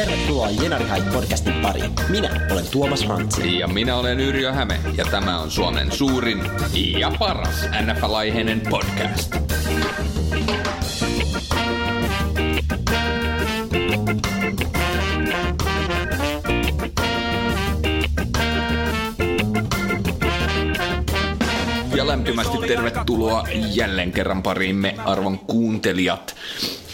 Tervetuloa Jenari Hait podcastin pariin. Minä olen Tuomas Rantsi. Ja minä olen Yrjö Häme ja tämä on Suomen suurin ja paras NFL-aiheinen podcast. Ja lämpimästi tervetuloa jälleen kerran pariimme arvon kuuntelijat.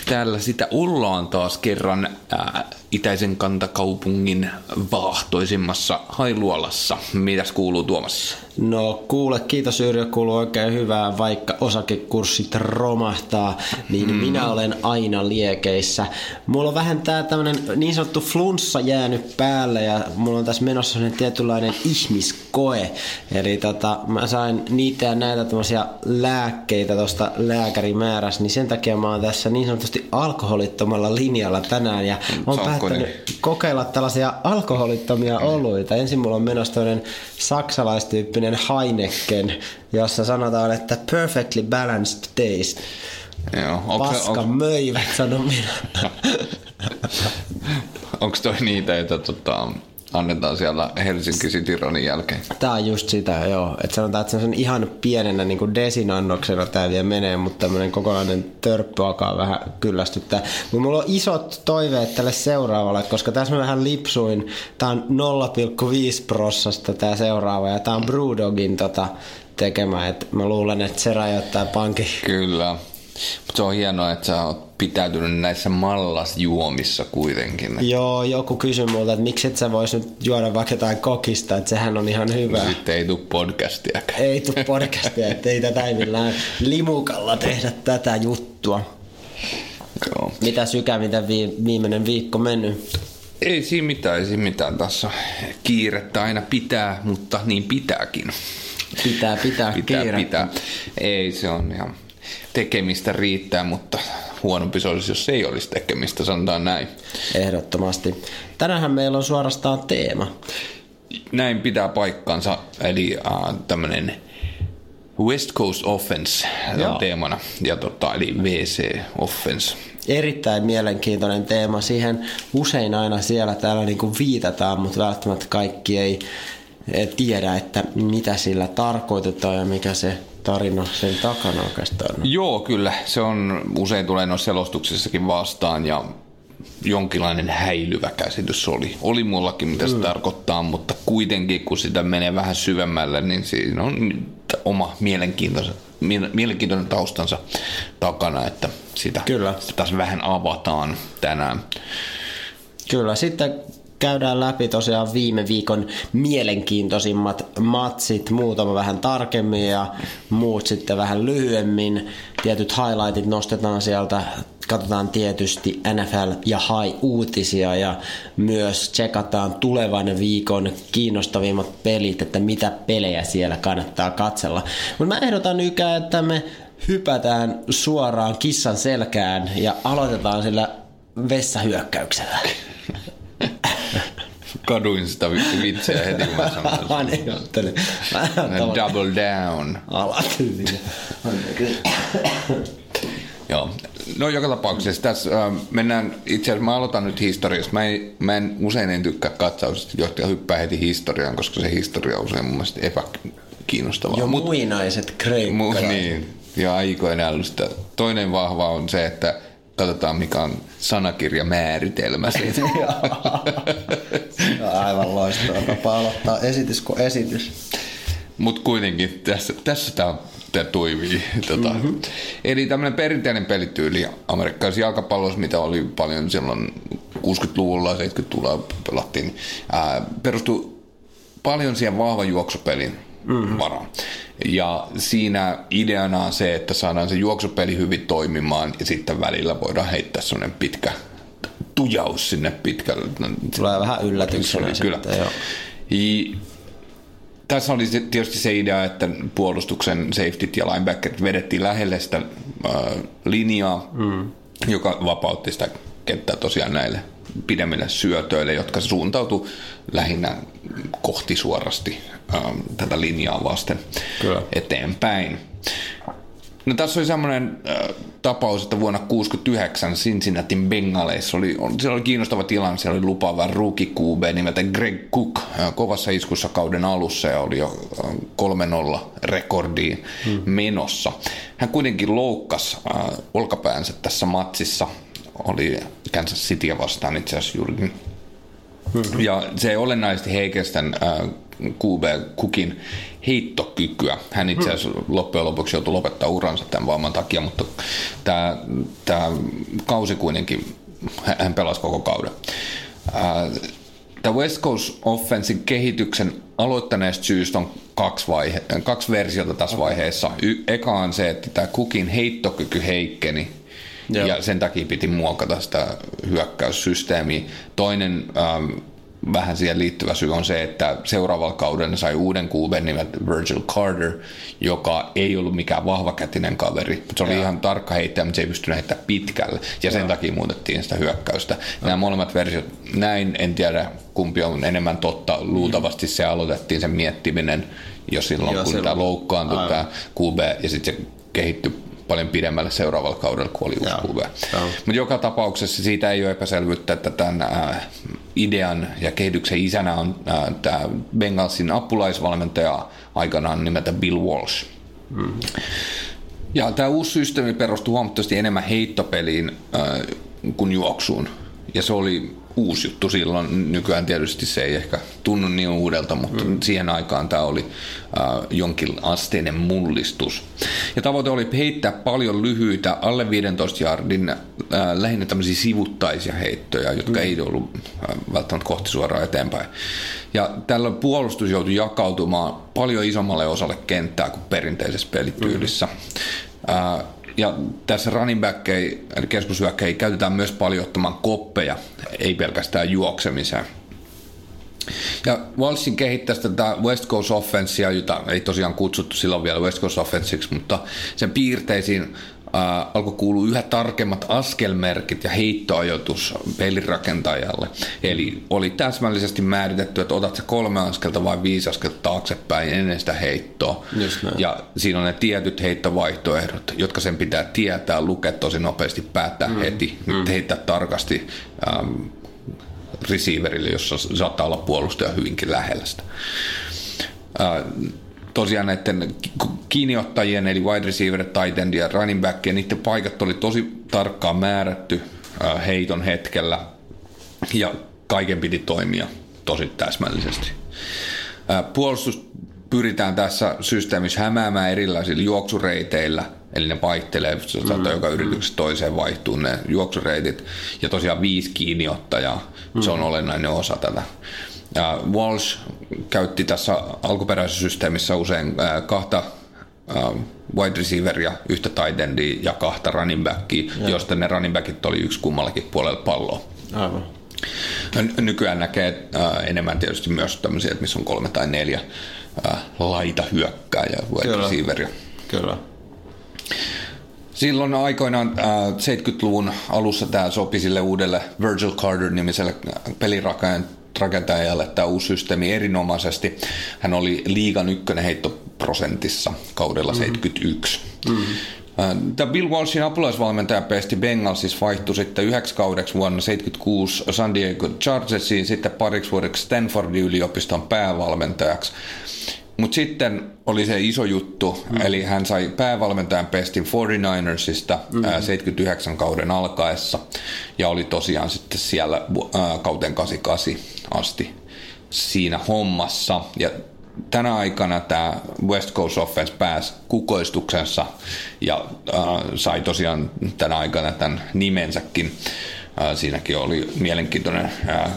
Täällä sitä ollaan taas kerran ää, itäisen kantakaupungin vaahtoisimmassa Hailuolassa. Mitäs kuuluu Tuomas? No kuule, kiitos Yrjö, kuuluu oikein hyvää, vaikka osakekurssit romahtaa, niin mm. minä olen aina liekeissä. Mulla on vähän tää tämmönen niin sanottu flunssa jäänyt päälle ja mulla on tässä menossa sellainen tietynlainen ihmiskoe. Eli tota, mä sain niitä ja näitä tämmöisiä lääkkeitä tosta lääkärimäärässä, niin sen takia mä oon tässä niin sanotusti alkoholittomalla linjalla tänään ja mä oon päättänyt kokeilla tällaisia alkoholittomia oluita. Ensin mulla on menossa tämmöinen saksalaistyyppinen Heineken, jossa sanotaan, että perfectly balanced taste. Joo, Paska onko, möivät, sanon minä. onko toi niitä, joita tota, annetaan siellä Helsinki City Runin jälkeen? Tää on just sitä, joo. Et sanotaan, että se on ihan pienenä niin kuin desinannoksena tää vielä menee, mutta tämmönen kokonainen törppy alkaa vähän kyllästyttää. Mutta mulla on isot toiveet tälle seuraavalle, koska tässä mä vähän lipsuin. Tää on 0,5 prossasta tää seuraava ja tää on Brewdogin tota, tekemä. Et mä luulen, että se rajoittaa pankin. Kyllä. Mutta se on hienoa, että sä oot pitäytynyt näissä mallasjuomissa kuitenkin. Joo, joku kysyi multa, että miksi et sä vois nyt juoda vaikka jotain kokista, että sehän on ihan hyvä. Sitten ei tule podcastiakaan. Ei tuu podcastia, että ei tätä ei millään limukalla tehdä tätä juttua. Joo. Mitä sykä, mitä vi- viimeinen viikko mennyt? Ei siinä mitään, ei siinä mitään. Tässä kiirettä aina pitää, mutta niin pitääkin. Pitää pitää, Pitää, kiirettä. pitää. Ei, se on ihan tekemistä riittää, mutta huonompi se olisi, jos ei olisi tekemistä, sanotaan näin. Ehdottomasti. Tänäänhän meillä on suorastaan teema. Näin pitää paikkansa, eli äh, tämmöinen West Coast Offense Joo. on teemana, ja tota, eli WC Offense. Erittäin mielenkiintoinen teema. Siihen usein aina siellä täällä niin kuin viitataan, mutta välttämättä kaikki ei tiedä, että mitä sillä tarkoitetaan ja mikä se tarina sen takana oikeastaan. Joo, kyllä. Se on usein tulee noissa selostuksissakin vastaan ja jonkinlainen häilyvä käsitys oli. Oli mullakin, mitä se mm. tarkoittaa, mutta kuitenkin kun sitä menee vähän syvemmälle, niin siinä on oma mielenkiintoinen, mie- mielenkiintoinen taustansa takana, että sitä, Kyllä. sitä taas vähän avataan tänään. Kyllä, sitten käydään läpi tosiaan viime viikon mielenkiintoisimmat matsit, muutama vähän tarkemmin ja muut sitten vähän lyhyemmin. Tietyt highlightit nostetaan sieltä, katsotaan tietysti NFL ja High-uutisia ja myös tsekataan tulevan viikon kiinnostavimmat pelit, että mitä pelejä siellä kannattaa katsella. Mutta mä ehdotan Ykä, että me hypätään suoraan kissan selkään ja aloitetaan sillä vessahyökkäyksellä. Kaduin sitä vi- vitsiä heti, kun mä sanoin. Mä Double down. Alatyylinen. Joo. No joka tapauksessa tässä äh, mennään, itse asiassa mä aloitan nyt historiasta. Mä en, mä en usein en tykkää katsauksesta, johtaja hyppää heti historiaan, koska se historia on usein mun mielestä epäkiinnostavaa. Jo Mut- muinaiset mu, kreikkalaiset. niin, ja aikojen älystä. Toinen vahva on se, että katsotaan mikä on sanakirjamääritelmä siitä. Se on Aivan loistava tapa aloittaa esitys kuin esitys. Mutta kuitenkin tässä, tässä tämä tää toimii. Tota. Mm-hmm. Eli tämmöinen perinteinen pelityyli amerikkalaisessa jalkapallossa, mitä oli paljon silloin 60-luvulla, 70-luvulla pelattiin, ää, perustui paljon siihen vahvan juoksupelin mm-hmm. varaan. Ja siinä ideana on se, että saadaan se juoksupeli hyvin toimimaan ja sitten välillä voidaan heittää semmoinen pitkä tujaus sinne pitkälle. Tulee vähän yllätyksenä Kyllä. sitten, joo. I- tässä oli tietysti se idea, että puolustuksen safetyt ja linebackerit vedettiin lähelle sitä äh, linjaa, mm. joka vapautti sitä kenttää tosiaan näille pidemmille syötöille, jotka suuntautu lähinnä kohti suorasti ähm, tätä linjaa vasten Kyllä. eteenpäin. No tässä oli semmoinen äh, tapaus, että vuonna 1969 Cincinnatin Bengaleissa oli, on, siellä oli kiinnostava tilanne, siellä oli lupaava rookie QB nimeltä Greg Cook äh, kovassa iskussa kauden alussa ja oli jo äh, 3-0 rekordiin hmm. menossa. Hän kuitenkin loukkasi äh, olkapäänsä tässä matsissa, oli Kansas Cityä vastaan itse asiassa juurikin. Hmm. Ja se olennaisesti heikensi äh, QB Cookin heittokykyä. Hän itse asiassa hmm. loppujen lopuksi joutui lopettaa uransa tämän vamman takia, mutta tämä, tämä kausi kuitenkin, hän pelasi koko kauden. Äh, tämä West Coast Offensin kehityksen aloittaneesta syystä on kaksi, vaihe, kaksi versiota tässä vaiheessa. Y- eka on se, että tämä Cookin heittokyky heikkeni, Joo. ja sen takia piti muokata sitä hyökkäyssysteemiä. Toinen ähm, vähän siihen liittyvä syy on se, että seuraavalla kaudella sai uuden kuuben nimet Virgil Carter, joka ei ollut mikään vahvakätinen kaveri. Se oli ja. ihan tarkka heittäjä, mutta se ei pystynyt heittämään pitkälle. Ja sen ja. takia muutettiin sitä hyökkäystä. Ja. Nämä molemmat versiot, näin en tiedä kumpi on enemmän totta. Luultavasti se aloitettiin sen miettiminen jo silloin, Joo, kun tämä loukkaantui tämä QB ja sitten se kehittyi paljon pidemmälle seuraavalla kaudella, kun oli uusi QB. Mutta joka tapauksessa siitä ei ole epäselvyyttä, että tämän äh, idean ja kehityksen isänä on äh, tämä Bengalsin apulaisvalmentaja aikanaan nimeltä Bill Walsh. Mm-hmm. Ja tämä uusi systeemi perustuu huomattavasti enemmän heittopeliin äh, kuin juoksuun. Ja se oli uusi juttu silloin. Nykyään tietysti se ei ehkä tunnu niin uudelta, mutta mm. siihen aikaan tämä oli äh, jonkin asteinen mullistus. Ja tavoite oli heittää paljon lyhyitä, alle 15 jardin, äh, lähinnä tämmöisiä sivuttaisia heittoja, jotka mm. ei ollut äh, välttämättä kohti suoraan eteenpäin. Ja tällä puolustus joutui jakautumaan paljon isommalle osalle kenttää kuin perinteisessä pelityylissä. Mm. Äh, ja tässä running back eli keskushyökkäjä käytetään myös paljon ottamaan koppeja, ei pelkästään juoksemiseen. Ja Walshin kehittäisi tätä West Coast Offenssia, jota ei tosiaan kutsuttu silloin vielä West Coast Offensiksi, mutta sen piirteisiin äh, alkoi kuulua yhä tarkemmat askelmerkit ja heittoajoitus pelirakentajalle. Eli oli täsmällisesti määritetty, että otat se kolme askelta vai viisi askelta taaksepäin ennen sitä heittoa. Ja siinä on ne tietyt heittovaihtoehdot, jotka sen pitää tietää, lukea tosi nopeasti, päättää mm. heti, mm. heittää tarkasti ähm, receiverille, jossa saattaa olla puolustaja hyvinkin lähellä sitä. Äh, tosiaan näiden kiinniottajien, eli wide receiver, tight end ja running back, ja niiden paikat oli tosi tarkkaan määrätty äh, heiton hetkellä, ja kaiken piti toimia tosi täsmällisesti. Äh, puolustus pyritään tässä systeemissä hämäämään erilaisilla juoksureiteillä, eli ne vaihtelee, saattaa mm. joka yrityksessä toiseen vaihtuu ne juoksureitit, ja tosiaan viisi kiinniottajaa, mm. se on mm. olennainen osa tätä. Ja Walsh käytti tässä alkuperäisessä systeemissä usein kahta wide receiveria, yhtä tight endia ja kahta running backia, ja. josta ne running backit oli yksi kummallakin puolella palloa. Aivan. Nykyään näkee enemmän tietysti myös tämmöisiä, että missä on kolme tai neljä laita hyökkääjä wide Kyllä. receiveria. Kyllä. Silloin aikoinaan äh, 70-luvun alussa tämä sopi sille uudelle Virgil Carter-nimiselle pelirakentajalle rakentajalle tämä uusi systeemi erinomaisesti. Hän oli liigan ykkönen heittoprosentissa kaudella mm-hmm. 71. Mm-hmm. Tämä Bill Walshin apulaisvalmentaja pesti Bengalsissa vaihtui sitten yhdeksi kaudeksi vuonna 76 San Diego Chargersiin, sitten pariksi vuodeksi Stanfordin yliopiston päävalmentajaksi. Mutta sitten oli se iso juttu, mm. eli hän sai päävalmentajan pestin 49ersista mm. ää, 79 kauden alkaessa ja oli tosiaan sitten siellä ää, kauteen 88 asti siinä hommassa. Ja tänä aikana tämä West Coast Offense pääsi kukoistuksensa ja äh, sai tosiaan tänä aikana tämän nimensäkin. Äh, siinäkin oli mielenkiintoinen äh,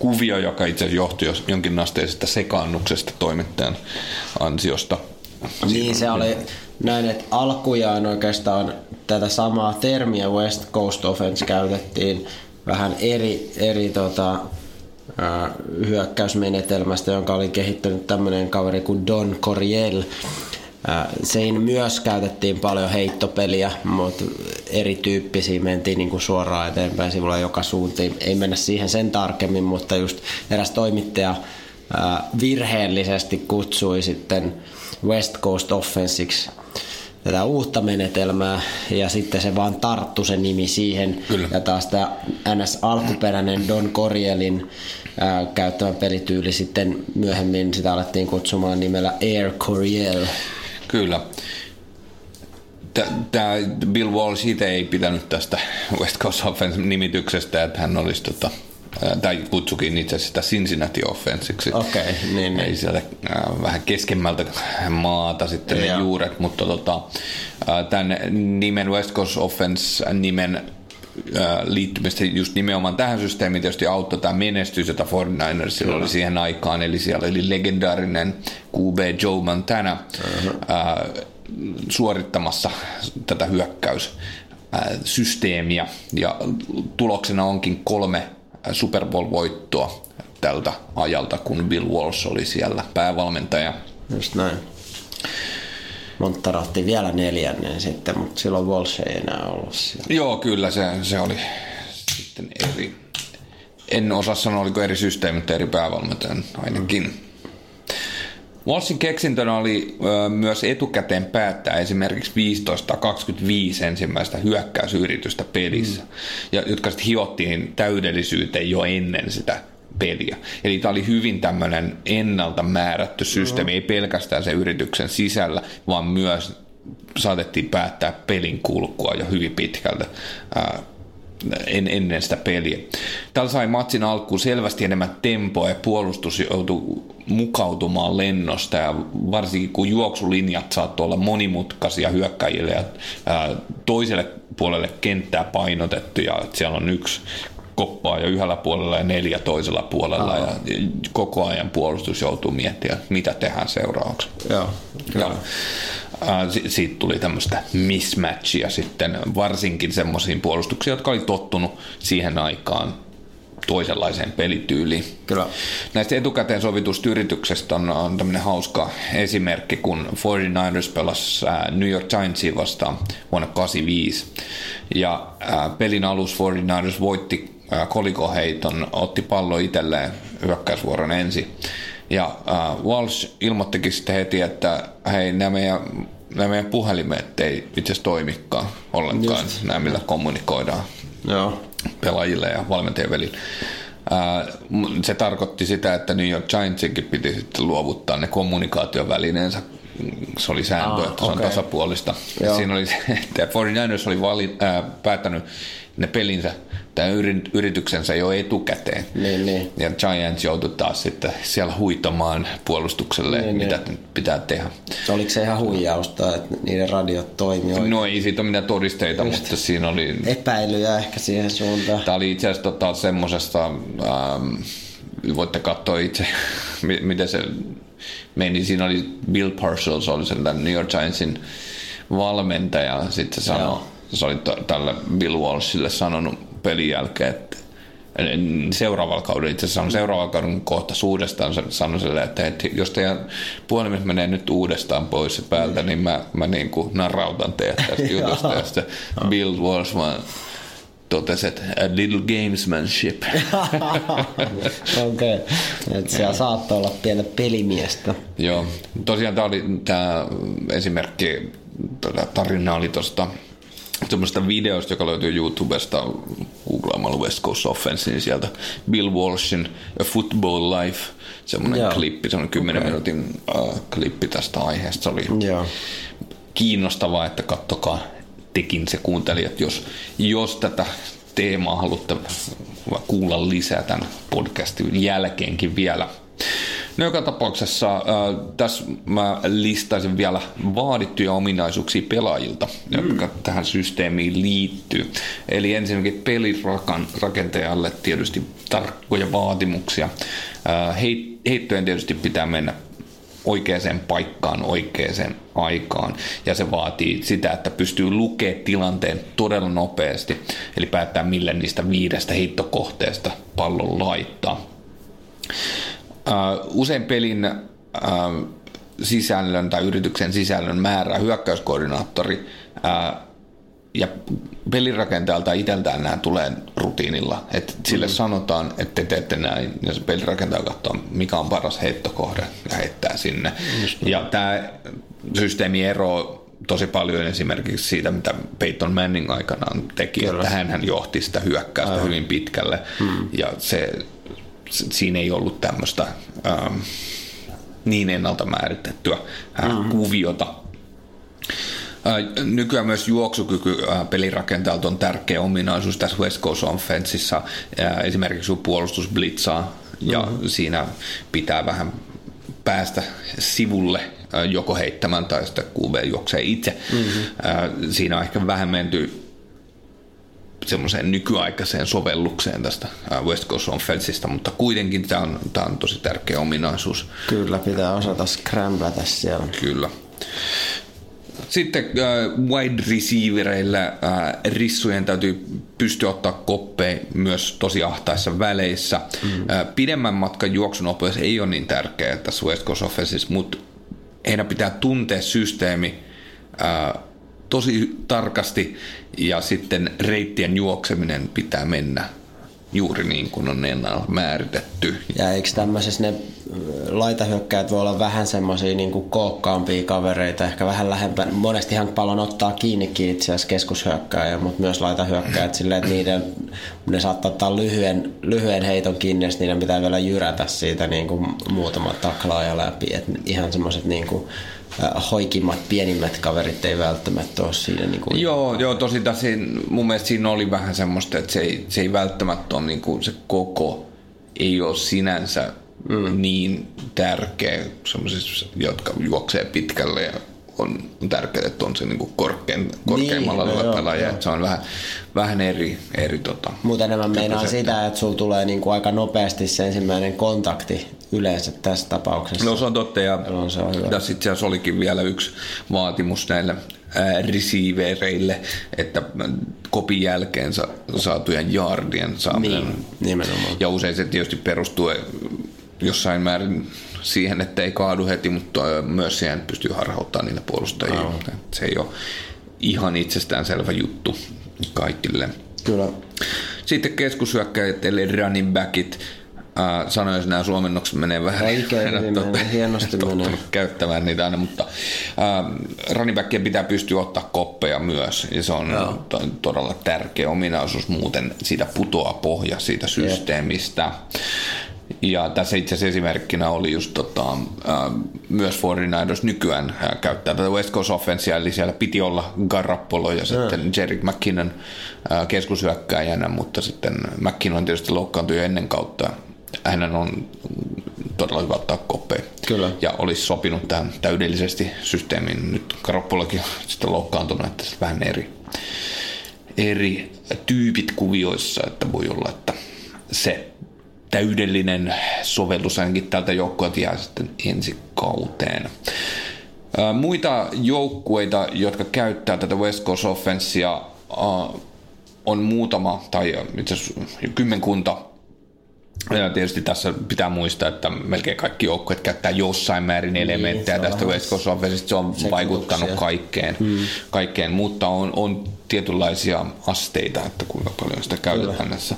kuvio, joka itse asiassa johtui jonkinasteisesta sekaannuksesta toimittajan ansiosta. Niin se oli näin, että alkujaan oikeastaan tätä samaa termiä West Coast Offense käytettiin vähän eri, eri tota, hyökkäysmenetelmästä, jonka oli kehittänyt tämmöinen kaveri kuin Don Coriel. Sein myös käytettiin paljon heittopeliä, mutta erityyppisiä mentiin niin kuin suoraan eteenpäin sivulla joka suuntiin. Ei mennä siihen sen tarkemmin, mutta just eräs toimittaja virheellisesti kutsui sitten West Coast Offensiksi tätä uutta menetelmää ja sitten se vaan tarttu se nimi siihen. Kyllä. Ja taas tämä NS alkuperäinen Don Corielin ää, käyttämä pelityyli sitten myöhemmin sitä alettiin kutsumaan nimellä Air Coriel. Kyllä. Tämä Bill Walsh itse ei pitänyt tästä West Coast Offense-nimityksestä, että hän olisi tota, tai kutsukin itse asiassa sitä Cincinnati Offensiksi. Okei, niin, Ei niin. sieltä vähän keskemmältä maata sitten ne Joo. juuret, mutta tota, tämän nimen West Coast Offense nimen liittymistä just nimenomaan tähän systeemiin. Tietysti auttoi tämä menestys, jota 49ersilla oli siihen aikaan, eli siellä oli legendaarinen QB Joe Montana ää, suorittamassa tätä hyökkäyssysteemiä, ja tuloksena onkin kolme Super Bowl-voittoa tältä ajalta, kun Bill Walsh oli siellä päävalmentaja. Just näin. Montara otti vielä neljännen sitten, mutta silloin Walsh ei enää ollut siellä. Joo, kyllä se, se oli sitten eri. En osaa sanoa, oliko eri systeemi, mutta eri päävalmentajan ainakin. Walshin keksintönä oli ö, myös etukäteen päättää esimerkiksi 15-25 ensimmäistä hyökkäysyritystä pelissä, ja, jotka sitten hiottiin täydellisyyteen jo ennen sitä peliä. Eli tämä oli hyvin tämmöinen ennalta määrätty systeemi, ei pelkästään sen yrityksen sisällä, vaan myös saatettiin päättää pelin kulkua jo hyvin pitkältä en, ennen sitä peliä. Tällä sai matsin alkuun selvästi enemmän tempoa ja puolustus joutui mukautumaan lennosta ja varsinkin kun juoksulinjat saattoi olla monimutkaisia hyökkäjille ja ää, toiselle puolelle kenttää painotettu ja siellä on yksi koppaa jo yhdellä puolella ja neljä toisella puolella ja koko ajan puolustus joutuu miettimään, mitä tehdään seuraavaksi. Joo, Ja, ää, si- siitä tuli tämmöistä mismatchia sitten, varsinkin semmoisiin puolustuksiin, jotka oli tottunut siihen aikaan toisenlaiseen pelityyliin. Kyllä. Näistä etukäteen sovitusta yrityksestä on, on tämmöinen hauska esimerkki, kun 49ers pelasi New York Giantsia vastaan vuonna 85. Ja ää, pelin alussa 49ers voitti kolikoheiton, otti pallo itselleen hyökkäysvuoron ensin. Ja ää, Walsh ilmoittikin sitten heti, että hei, nämä meidän, nämä meidän puhelimet ei itse asiassa toimikaan ollenkaan, Just. nämä millä kommunikoidaan Joo. pelaajille ja valmentajien välillä. M- Se tarkoitti sitä, että New York Giantsinkin piti sitten luovuttaa ne kommunikaatiovälineensä. Se oli sääntö, Ah, että se on tasapuolista. Joo. Siinä oli se, että 49ers oli vali, ää, päättänyt ne pelinsä yri- yrityksensä jo etukäteen. Niin, niin. Ja Giants joutui taas sitten siellä huitamaan puolustukselle, Niin, mitä niin. pitää tehdä. Oliko se ihan huijausta, että niiden radiot toimii oikein? No ei siitä ole mitään todisteita, mutta siinä oli Epäilyjä ehkä siihen suuntaan. Tämä oli itse asiassa tota, semmoisesta, ähm, voitte katsoa itse, mi- miten se meni. Siinä oli Bill Parcells, oli sen tämän New York Giantsin valmentaja. Sitten se sanoi, se oli t- tälle Bill Walshille sanonut pelin jälkeen, että seuraavalla kaudella, itse asiassa sanoi seuraavalla kauden kohta uudestaan sanoi sille, että, että jos teidän puhelimet menee nyt uudestaan pois päältä, niin mä, mä niin kuin narautan teidät tästä jutusta. Ja sitten Bill Walsh vaan totesi, että a little gamesmanship. Okei. Okay. Että siellä saattoi olla pientä pelimiestä. Joo, tosiaan tämä oli tämä esimerkki, tarina oli tuosta semmoista videosta, joka löytyy YouTubesta googlaamalla West Coast Offense, niin sieltä Bill Walshin A Football Life, semmoinen Joo. klippi, semmoinen 10 Okei. minuutin uh, klippi tästä aiheesta. Se oli Joo. kiinnostavaa, että kattokaa tekin se kuuntelijat, jos, jos tätä teemaa haluatte kuulla lisää tämän podcastin jälkeenkin vielä. No joka tapauksessa äh, tässä mä listaisin vielä vaadittuja ominaisuuksia pelaajilta, jotka tähän systeemiin liittyy. Eli ensinnäkin pelirakan rakentajalle tietysti tarkkoja vaatimuksia. Äh, heit- heittojen tietysti pitää mennä oikeaan paikkaan oikeaan aikaan. Ja se vaatii sitä, että pystyy lukemaan tilanteen todella nopeasti, eli päättää mille niistä viidestä heittokohteesta pallon laittaa. Uh, usein pelin uh, sisällön tai yrityksen sisällön määrää hyökkäyskoordinaattori uh, ja pelirakentajalta itseltään nämä tulee rutiinilla. Että sille mm. sanotaan, että te teette näin, ja se pelirakentaja katsoo, mikä on paras heittokohde, ja heittää sinne. Just ja tämä systeemi eroaa tosi paljon esimerkiksi siitä, mitä Peyton Manning aikanaan teki, Kyllä. että hän johti sitä hyökkäystä Aivan. hyvin pitkälle, mm. ja se, siinä ei ollut tämmöistä ähm, niin ennalta määritettyä äh, mm. kuviota, Nykyään myös juoksukyky pelirakentajalta on tärkeä ominaisuus tässä West Coast Offenseissa. Esimerkiksi puolustus blitzaa ja mm-hmm. siinä pitää vähän päästä sivulle joko heittämään tai sitten QB juoksee itse. Mm-hmm. Siinä on ehkä vähän menty semmoiseen nykyaikaiseen sovellukseen tästä West Coast Offenseista, mutta kuitenkin tämä on, tämä on tosi tärkeä ominaisuus. Kyllä, pitää osata scramblata siellä. Kyllä. Sitten äh, wide receivereillä äh, rissujen täytyy pystyä ottaa koppeen myös tosi ahtaissa väleissä. Mm. Äh, pidemmän matkan juoksunopeus ei ole niin tärkeä tässä West Coast Offenseissa, mutta heidän pitää tuntea systeemi äh, tosi tarkasti ja sitten reittien juokseminen pitää mennä juuri niin kuin on ennalta määritetty. Ja eikö tämmöisessä ne laitahyökkäät voi olla vähän semmoisia niin kuin kookkaampia kavereita, ehkä vähän lähempää. Monesti Hank Pallon ottaa kiinnikin itse asiassa keskushyökkääjä, mutta myös laitahyökkäät silleen, että niiden, ne saattaa ottaa lyhyen, lyhyen heiton kiinni, ja niiden pitää vielä jyrätä siitä niin kuin muutama taklaaja läpi. että ihan semmoiset niin kuin, hoikimmat, pienimmät kaverit ei välttämättä ole siinä. Niin kuin joo, joo, tosi tässä, mun mielestä siinä oli vähän semmoista, että se ei, se ei välttämättä ole niin kuin se koko, ei ole sinänsä mm. niin tärkeä semmoisissa, jotka juoksee pitkälle ja on tärkeää, että on se niinku korkein, korkeimmalla niin, no pelaaja. Joo. Se on vähän, vähän eri, eri tota, Mutta enemmän meinaa sitä, että sulla tulee niinku aika nopeasti se ensimmäinen kontakti yleensä tässä tapauksessa. No se on totta ja no, se on hyvä. tässä itse asiassa olikin vielä yksi vaatimus näille receivereille, että kopin jälkeen saatujen yardien saaminen. Niin, nimenomaan. Ja usein se tietysti perustuu jossain määrin siihen, että ei kaadu heti, mutta myös siihen, että pystyy harhauttamaan niitä puolustajia. Oh. Se ei ole ihan itsestäänselvä juttu kaikille. Kyllä. Sitten keskushyökkäjät eli running backit. Äh, sanoisin, että nämä suomennokset menee vähän Oikein, totta, hienosti menee. käyttämään niitä aina, mutta äh, running pitää pystyä ottaa koppeja myös, ja se on Joo. todella tärkeä ominaisuus, muuten siitä putoaa pohja siitä systeemistä. Jep. Ja tässä itse asiassa esimerkkinä oli just tota, äh, myös 49ers nykyään äh, käyttää tätä West Coast Offensea, eli siellä piti olla Garrappolo ja sitten mm. Jerry McKinnon äh, keskushyökkäjänä, mutta sitten McKinnon tietysti loukkaantui jo ennen kautta. Hänen on todella hyvä ottaa koppeen. Kyllä. Ja olisi sopinut tähän täydellisesti systeemiin. Nyt Garoppolokin sitten loukkaantunut, että vähän eri, eri tyypit kuvioissa, että voi olla, että se täydellinen sovellus ainakin tältä joukkueelta jää sitten ensi kauteen. Muita joukkueita, jotka käyttää tätä West Coast Offensea, on muutama tai itse asiassa kymmenkunta ja tietysti tässä pitää muistaa, että melkein kaikki joukkueet käyttää jossain määrin niin, elementtejä niin, tästä West Coast Offensesta. Se on vaikuttanut kaikkeen, hmm. kaikkeen, mutta on, on tietynlaisia asteita, että kuinka paljon sitä käytetään Kyllä. näissä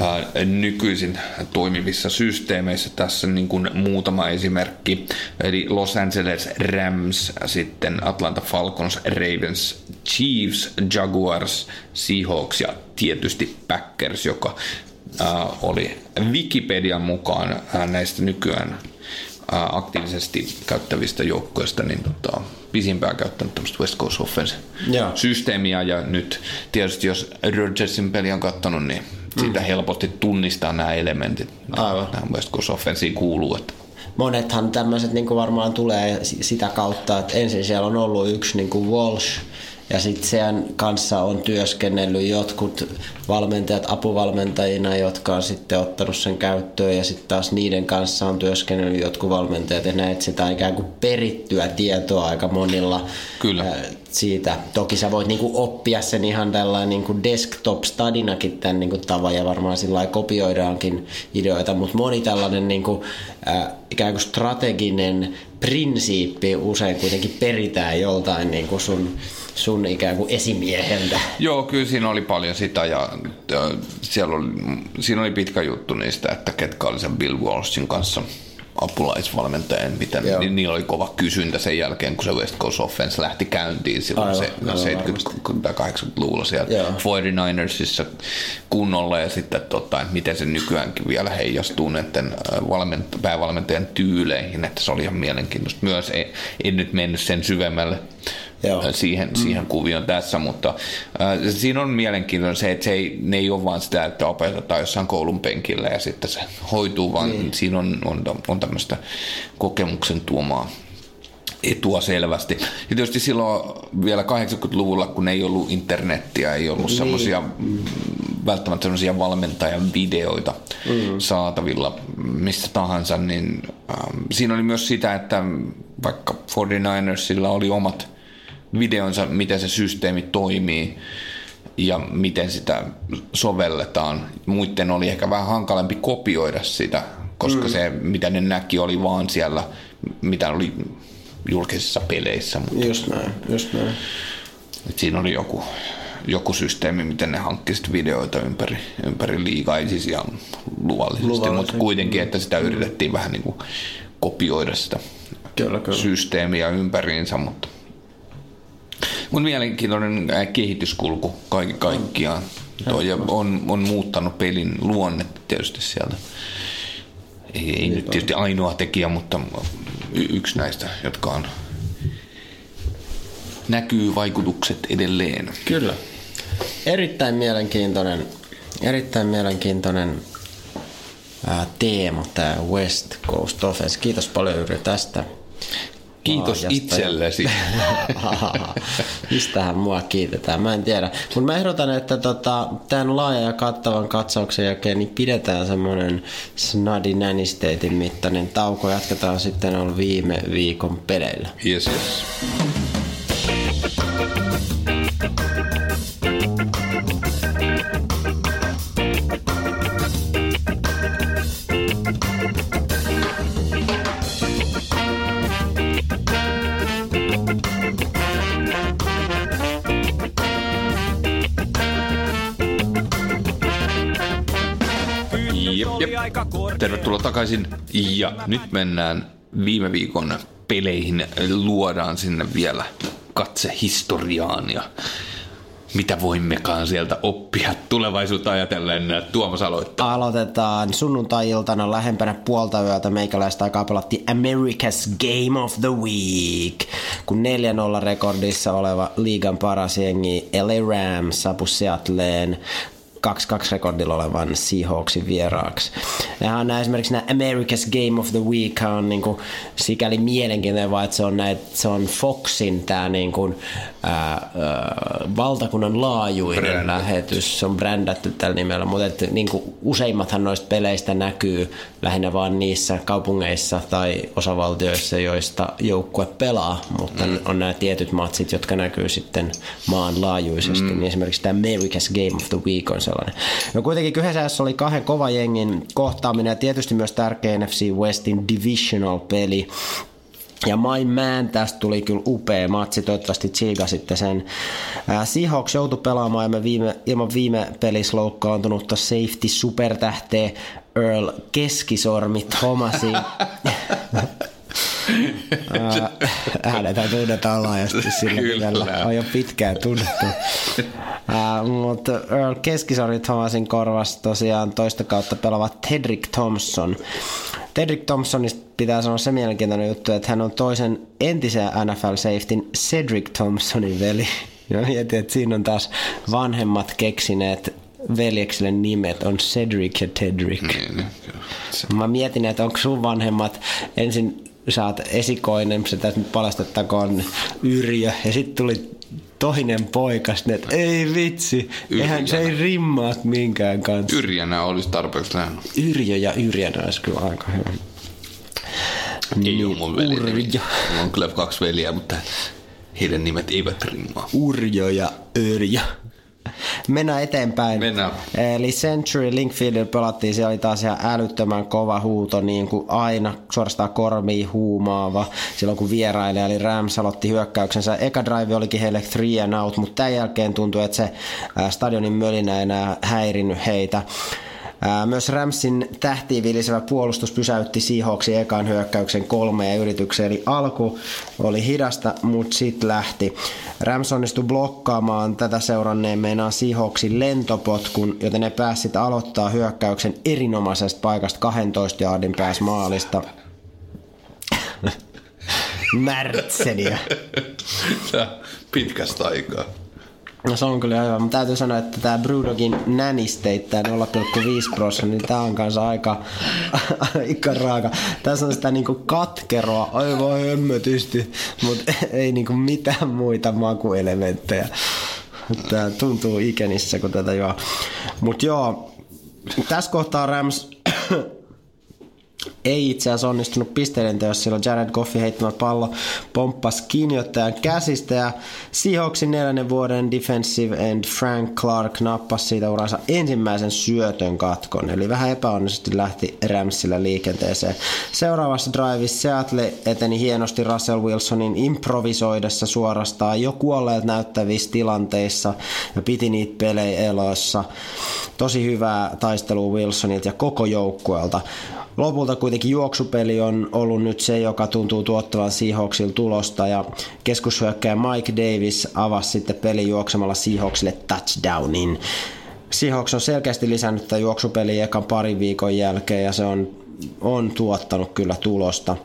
ää, nykyisin toimivissa systeemeissä. Tässä niin kuin muutama esimerkki, eli Los Angeles Rams, sitten Atlanta Falcons, Ravens, Chiefs, Jaguars, Seahawks ja tietysti Packers, joka äh, oli Wikipedian mukaan äh, näistä nykyään aktiivisesti käyttävistä joukkoista niin tota, pisimpään käyttänyt tämmöistä West Coast Offense systeemiä ja nyt tietysti jos Rodgersin peli on katsonut, niin siitä mm. helposti tunnistaa nämä elementit. Aivan. Nämä West Coast Offenseen kuuluu. Että monethan tämmöiset niin varmaan tulee sitä kautta, että ensin siellä on ollut yksi niin kuin Walsh, ja sitten sen kanssa on työskennellyt jotkut valmentajat apuvalmentajina, jotka on sitten ottanut sen käyttöön. Ja sitten taas niiden kanssa on työskennellyt jotkut valmentajat. Ja näet sitä ikään kuin perittyä tietoa aika monilla. Kyllä. siitä. Toki sä voit niinku oppia sen ihan tällainen niinku desktop-stadinakin tämän niinku tavan. Ja varmaan sillä kopioidaankin ideoita, mutta moni tällainen niinku, ää, ikään kuin strateginen prinsiippi usein kuitenkin peritään joltain niinku sun, sun ikään kuin esimieheltä. Joo, kyllä siinä oli paljon sitä ja äh, siellä oli, siinä oli pitkä juttu niistä, että ketkä oli sen Bill Walshin kanssa apulaisvalmentajien, miten Joo. niin niillä oli kova kysyntä sen jälkeen, kun se West Coast Offense lähti käyntiin silloin Aivan, se, aivan 70-80-luvulla siellä Joo. 49ersissa kunnolla ja sitten tota, miten se nykyäänkin vielä heijastuu näiden äh, valment- päävalmentajan tyyleihin, että se oli ihan mielenkiintoista myös, ei, ei nyt mennyt sen syvemmälle Joo. äh, siihen, mm. siihen kuvioon tässä, mutta äh, siinä on mielenkiintoinen se, että se ei, ne ei ole vaan sitä, että opetetaan jossain koulun penkillä ja sitten se hoituu, vaan niin. siinä on, on, on tämmöistä kokemuksen tuomaa etua selvästi. Ja tietysti silloin vielä 80-luvulla, kun ei ollut internettiä, ei ollut niin. semmoisia välttämättä semmoisia valmentajan videoita mm. saatavilla mistä tahansa, niin ähm, siinä oli myös sitä, että vaikka 49ersilla oli omat videonsa, miten se systeemi toimii ja miten sitä sovelletaan. Muiden oli ehkä vähän hankalampi kopioida sitä, koska mm. se, mitä ne näki, oli vaan siellä, mitä oli julkisissa peleissä. Mutta Just näin, just näin. et siinä oli joku, joku systeemi, miten ne hankki sit videoita ympäri, ympäri liigaa, ei siis ihan luvallisesti, Luvallisesti. mutta kuitenkin, että sitä yritettiin vähän niin kuin kopioida sitä Kyllä, kyllä. systeemiä ympäriinsä, mutta mun mielenkiintoinen äh, kehityskulku kaiken kaikkiaan. Toi, ja on, on muuttanut pelin luonnetta tietysti sieltä. Ei, ei nyt tietysti ainoa tekijä, mutta y- yksi näistä, jotka on näkyy vaikutukset edelleen. Kyllä. Erittäin mielenkiintoinen, erittäin mielenkiintoinen ää, teema tämä West Coast Offense. Kiitos paljon Yri tästä. Kiitos laajasta. itsellesi. Mistähän mua kiitetään, mä en tiedä. Mutta mä ehdotan, että tota, tämän laajan ja kattavan katsauksen jälkeen niin pidetään semmoinen snadi nänisteitin mittainen tauko. Jatketaan sitten on viime viikon peleillä. Yes, yes. Tervetuloa takaisin. Ja nyt mennään viime viikon peleihin. Luodaan sinne vielä katse historiaan ja mitä voimmekaan sieltä oppia tulevaisuutta ajatellen. Tuomas aloittaa. Aloitetaan sunnuntai-iltana lähempänä puolta yötä meikäläistä aikaa pelattiin America's Game of the Week, kun 4-0 rekordissa oleva liigan paras jengi LA Rams saapui Seattleen 2-2 rekordilla olevan Seahawksin vieraaksi. Nämä on nämä, esimerkiksi nämä America's Game of the Week on niin kuin, sikäli mielenkiintoinen, vaan että se on, näitä, se on Foxin tämä niin kuin, ää, ää, valtakunnan laajuinen Brändätty. lähetys. Se on brändätty tällä nimellä, mutta että, niin kuin, useimmathan noista peleistä näkyy lähinnä vaan niissä kaupungeissa tai osavaltioissa, joista joukkue pelaa, mutta mm. on nämä tietyt matsit, jotka näkyy sitten maanlaajuisesti. Mm. Niin esimerkiksi tämä America's Game of the Week on sellainen. No kuitenkin kyseessä oli kahden kova jengin kohtaaminen ja tietysti myös tärkeä NFC Westin divisional-peli. Ja My Man, tästä tuli kyllä upea matsi, toivottavasti tsiigasitte sen. Ää, Seahawks joutui pelaamaan ilman viime, ilman viime pelissä loukkaantunutta safety supertähteä Earl Keskisormi Thomasin. Ää, Hänetä tunnetaan laajasti sillä nimellä. On jo pitkään tunnettu. Mutta Earl Keskisormi Thomasin korvas tosiaan toista kautta pelaava Tedrick Thompson. Tedrick Thompsonista pitää sanoa se mielenkiintoinen juttu, että hän on toisen entisen NFL safetyn Cedric Thompsonin veli. Ja mietin, että siinä on taas vanhemmat keksineet veljeksille nimet, on Cedric ja Tedrick. Niin, Mä mietin, että onko sun vanhemmat ensin sä oot esikoinen, se tässä nyt paljastettakoon Yrjö, ja sitten tuli toinen poika, sitten, että ei vitsi, eihän se ei rimmaa minkään kanssa. Yrjänä olisi tarpeeksi lähellä. Yrjö ja Yrjänä olisi kyllä aika hyvä. Ei ole mun veli. Urjo. Mulla on kyllä kaksi veliä, mutta heidän nimet eivät rimmaa. Urjo ja Yrjö. Mennään eteenpäin. Mennään. Eli Century Linkfieldillä pelattiin, siellä oli taas ihan älyttömän kova huuto, niin kuin aina suorastaan kormiin huumaava. Silloin kun vierailija, eli Rams aloitti hyökkäyksensä. Eka drive olikin heille three and out, mutta tämän jälkeen tuntui, että se stadionin mölinä ei enää häirinnyt heitä. Myös Ramsin tähtiin vilisevä puolustus pysäytti Seahawksin ekan hyökkäyksen kolmeen yritykseen, eli alku oli hidasta, mutta sitten lähti. Rams onnistui blokkaamaan tätä seuranneen meinaan Seahawksin lentopotkun, joten ne pääsit aloittaa hyökkäyksen erinomaisesta paikasta 12 jaardin pääs maalista. Märtseniä. Pitkästä aikaa. No se on kyllä hyvä, mutta täytyy sanoa, että tämä Brewdogin nänisteittää 0,5 prosenttia, niin tämä on kanssa aika, aika raaka. Tässä on sitä niinku katkeroa, aivan hemmetysti, mutta ei niinku mitään muita makuelementtejä. Tämä tuntuu ikenissä, kun tätä joo. Mutta joo, tässä kohtaa Rams ei itse asiassa onnistunut pisteiden teossa, silloin Jared Goffi heittämä pallo pomppasi kiinniottajan käsistä ja Seahawksin neljännen vuoden defensive end Frank Clark nappasi siitä uransa ensimmäisen syötön katkon, eli vähän epäonnisesti lähti Ramsillä liikenteeseen. Seuraavassa drivissa Seattle eteni hienosti Russell Wilsonin improvisoidessa suorastaan jo kuolleet näyttävissä tilanteissa ja piti niitä pelejä elossa. Tosi hyvää taistelua Wilsonilta ja koko joukkueelta. Lopulta kuitenkin juoksupeli on ollut nyt se, joka tuntuu tuottavan Seahawksilla tulosta ja keskushyökkäjä Mike Davis avasi sitten peli juoksemalla Seahawksille touchdownin. Seahawks on selkeästi lisännyt tätä juoksupeliä ekan parin viikon jälkeen ja se on on tuottanut kyllä tulosta.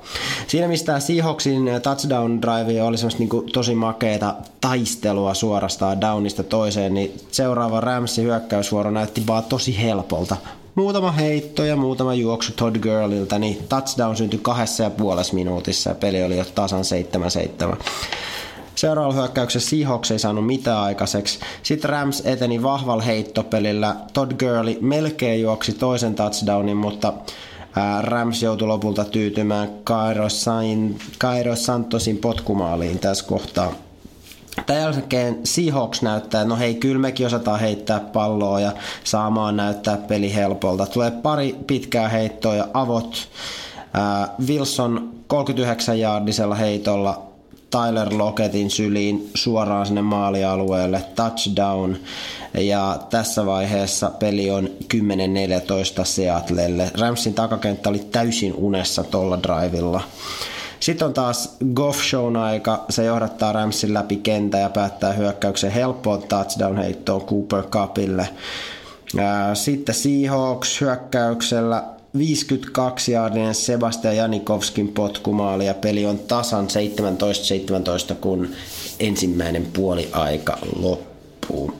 Siinä mistä Seahawksin touchdown drive oli semmoista niin tosi makeeta taistelua suorastaan downista toiseen, niin seuraava Ramsin hyökkäysvuoro näytti vaan tosi helpolta muutama heitto ja muutama juoksu Todd Gurlilta, niin touchdown syntyi kahdessa ja puolessa minuutissa ja peli oli jo tasan 7-7. Seuraavalla hyökkäyksessä Seahawks ei saanut mitään aikaiseksi. Sitten Rams eteni vahvalla heittopelillä. Todd Gurley melkein juoksi toisen touchdownin, mutta Rams joutui lopulta tyytymään Cairo Santosin potkumaaliin tässä kohtaa. Tämän jälkeen Seahawks näyttää, no hei, kyllä mekin osataan heittää palloa ja saamaan näyttää peli helpolta. Tulee pari pitkää heittoa ja avot. Wilson 39 jaardisella heitolla Tyler Lockettin syliin suoraan sinne maalialueelle, touchdown. Ja tässä vaiheessa peli on 10-14 Seattlelle. Ramsin takakenttä oli täysin unessa tuolla drivilla. Sitten on taas Goff Shown aika. Se johdattaa Ramsin läpi kentä ja päättää hyökkäyksen helppoon touchdown-heittoon Cooper Cupille. Sitten Seahawks hyökkäyksellä 52 jaardinen Sebastian Janikovskin potkumaali ja peli on tasan 17-17, kun ensimmäinen puoli aika loppuu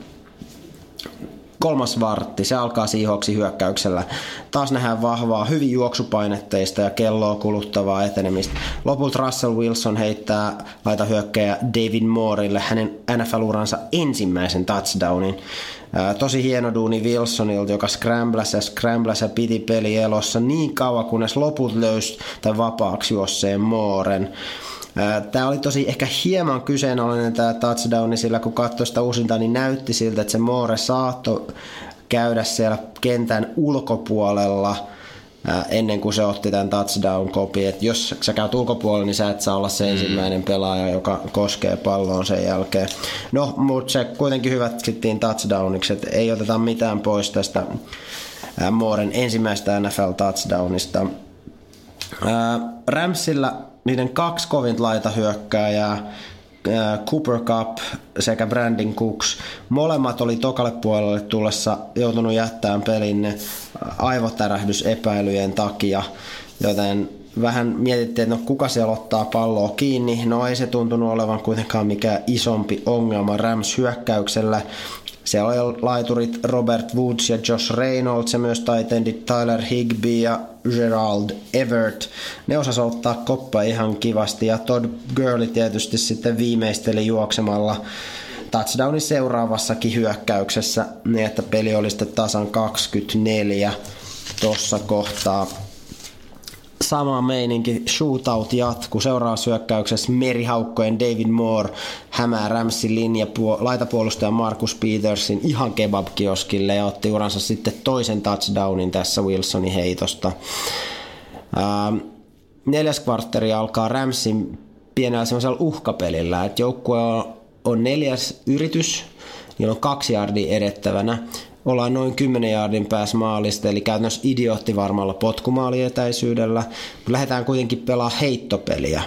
kolmas vartti, se alkaa siihoksi hyökkäyksellä. Taas nähdään vahvaa, hyvin juoksupainetteista ja kelloa kuluttavaa etenemistä. Lopulta Russell Wilson heittää laita hyökkäjä David Moorille hänen NFL-uransa ensimmäisen touchdownin. tosi hieno duuni Wilsonilta, joka scrambläsi ja scrambläsi ja piti peli elossa niin kauan, kunnes loput löysi tai vapaaksi juosseen Mooren. Tämä oli tosi ehkä hieman kyseenalainen tämä touchdowni, sillä kun katsoi sitä uusinta, niin näytti siltä, että se Moore saattoi käydä siellä kentän ulkopuolella ennen kuin se otti tämän touchdown kopi. Et jos sä käyt ulkopuolella, niin sä et saa olla se mm. ensimmäinen pelaaja, joka koskee palloon sen jälkeen. No, mutta se kuitenkin hyväksyttiin touchdowniksi, että ei oteta mitään pois tästä Mooren ensimmäistä NFL-touchdownista. Ramsilla niiden kaksi kovin laita hyökkääjää, Cooper Cup sekä Brandon Cooks. Molemmat oli tokalle puolelle tullessa joutunut jättämään pelin aivotärähdysepäilyjen takia, joten vähän mietittiin, että no kuka siellä ottaa palloa kiinni. No ei se tuntunut olevan kuitenkaan mikään isompi ongelma Rams hyökkäyksellä. Siellä oli laiturit Robert Woods ja Josh Reynolds ja myös taitendit Tyler Higby ja Gerald Everett. Ne osas ottaa koppa ihan kivasti ja Todd Gurley tietysti sitten viimeisteli juoksemalla touchdownin seuraavassakin hyökkäyksessä niin, että peli oli sitten tasan 24 tuossa kohtaa sama meininki, shootout jatkuu. Seuraavassa hyökkäyksessä merihaukkojen David Moore hämää Ramsin linja laitapuolustaja Marcus Petersin ihan kebab-kioskille ja otti uransa sitten toisen touchdownin tässä Wilsonin heitosta. Ähm, neljäs kvartteri alkaa Ramsin pienellä semmoisella uhkapelillä, että joukkue on, on neljäs yritys, niillä on kaksi jardia edettävänä ollaan noin 10 jaardin päässä maalista, eli käytännössä idiootti varmalla potkumaalietäisyydellä. Lähdetään kuitenkin pelaa heittopeliä.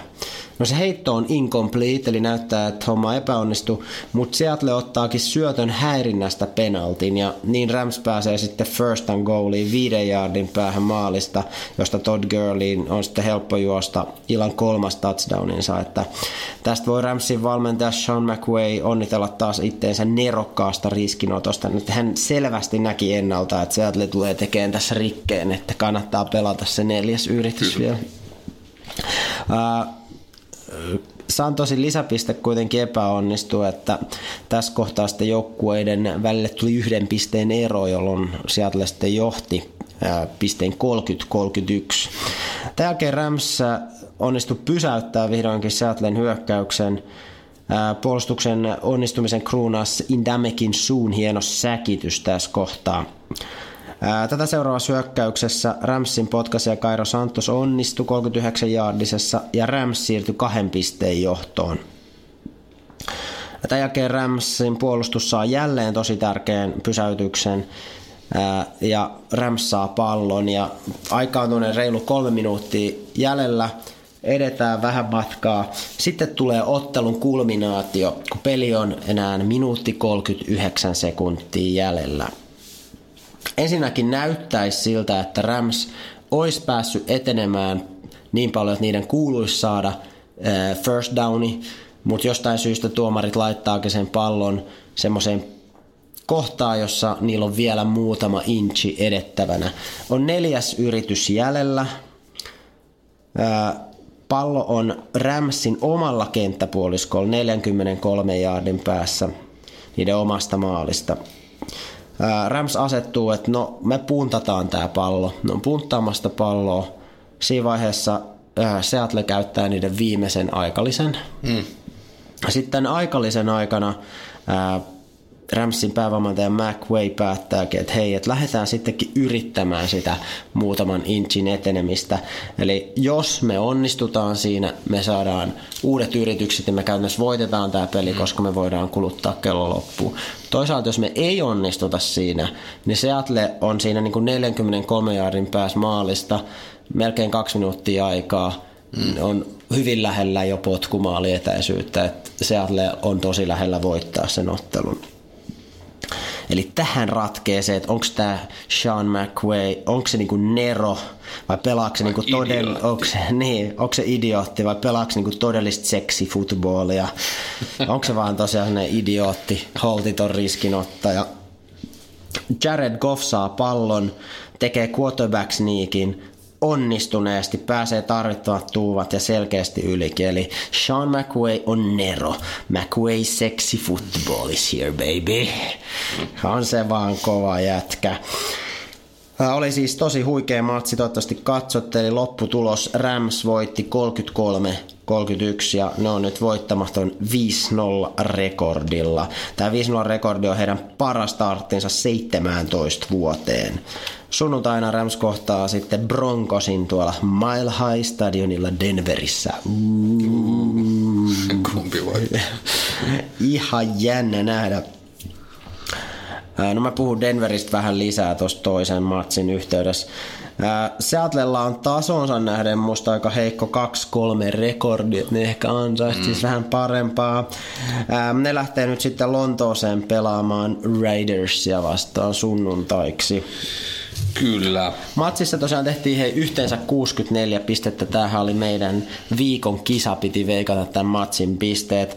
No se heitto on incomplete, eli näyttää, että homma epäonnistuu, mutta Seattle ottaakin syötön häirinnästä penaltin, ja niin Rams pääsee sitten first and goaliin viiden jaardin päähän maalista, josta Todd Gurleyin on sitten helppo juosta illan kolmas touchdowninsa, että tästä voi Ramsin valmentaja Sean McWay onnitella taas itteensä nerokkaasta riskinotosta. Nyt hän selvästi näki ennalta, että Seattle tulee tekemään tässä rikkeen, että kannattaa pelata se neljäs yritys Kyllä. vielä. Uh, Santosin lisäpiste kuitenkin epäonnistui, että tässä kohtaa sitten joukkueiden välille tuli yhden pisteen ero, jolloin Seattle sitten johti pisteen 30-31. Tämän jälkeen Rams onnistui pysäyttää vihdoinkin Seattlen hyökkäyksen puolustuksen onnistumisen kruunas Indamekin suun hieno säkitys tässä kohtaa. Tätä seuraavassa hyökkäyksessä Ramsin potkaisija Kairo Santos onnistui 39 jaardisessa ja Rams siirtyi kahden pisteen johtoon. Tämän jälkeen Ramsin puolustus saa jälleen tosi tärkeän pysäytyksen ja Rams saa pallon ja aika on reilu kolme minuuttia jäljellä edetään vähän matkaa. Sitten tulee ottelun kulminaatio, kun peli on enää minuutti 39 sekuntia jäljellä ensinnäkin näyttäisi siltä, että Rams olisi päässyt etenemään niin paljon, että niiden kuuluisi saada äh, first downi, mutta jostain syystä tuomarit laittaakin sen pallon semmoiseen kohtaa, jossa niillä on vielä muutama inchi edettävänä. On neljäs yritys jäljellä. Äh, pallo on Ramsin omalla kenttäpuoliskolla 43 jaardin päässä niiden omasta maalista. Rams asettuu, että no me puntataan tämä pallo. No punttaamasta palloa. Siinä vaiheessa Seattle käyttää niiden viimeisen aikallisen. Mm. Sitten aikallisen aikana Ramsin päävalmentaja McWay päättääkin, että hei, että lähdetään sittenkin yrittämään sitä muutaman inchin etenemistä. Eli jos me onnistutaan siinä, me saadaan uudet yritykset ja me käytännössä voitetaan tämä peli, koska me voidaan kuluttaa kello loppuun. Toisaalta jos me ei onnistuta siinä, niin Seattle on siinä niin kuin 43 jardin päässä maalista, melkein kaksi minuuttia aikaa, mm. on hyvin lähellä jo potkumaalietäisyyttä, että Seattle on tosi lähellä voittaa sen ottelun. Eli tähän ratkee se, että onko tämä Sean McWay, onko se niinku Nero vai pelaako se, niinku todell- onko se, niin, onko se idiootti vai pelaako se niinku todellista seksifootballia. onko se vaan tosiaan sellainen idiootti, holtiton riskinottaja. Jared Goff saa pallon, tekee quarterback sneakin, onnistuneesti pääsee tarvittavat tuuvat ja selkeästi ylikin. Eli Sean McWay on Nero. McWay sexy football is here baby. On se vaan kova jätkä. Oli siis tosi huikea matsi, toivottavasti katsotte, eli lopputulos Rams voitti 33 31 ja ne on nyt voittamaton 5-0 rekordilla. Tämä 5-0 rekordi on heidän paras starttinsa 17 vuoteen. Sunnuntaina Rams kohtaa sitten Broncosin tuolla Mile High Stadionilla Denverissä. Kumpi voi? Ihan jännä nähdä. No mä puhun Denveristä vähän lisää tuossa toisen matsin yhteydessä. Seattlella on tasonsa nähden musta aika heikko 2-3 rekordi, että ne ehkä ansaisi mm. vähän parempaa. Ne lähtee nyt sitten Lontooseen pelaamaan Raidersia vastaan sunnuntaiksi. Kyllä. Matsissa tosiaan tehtiin he yhteensä 64 pistettä. Tämähän oli meidän viikon kisa, piti veikata tämän matsin pisteet.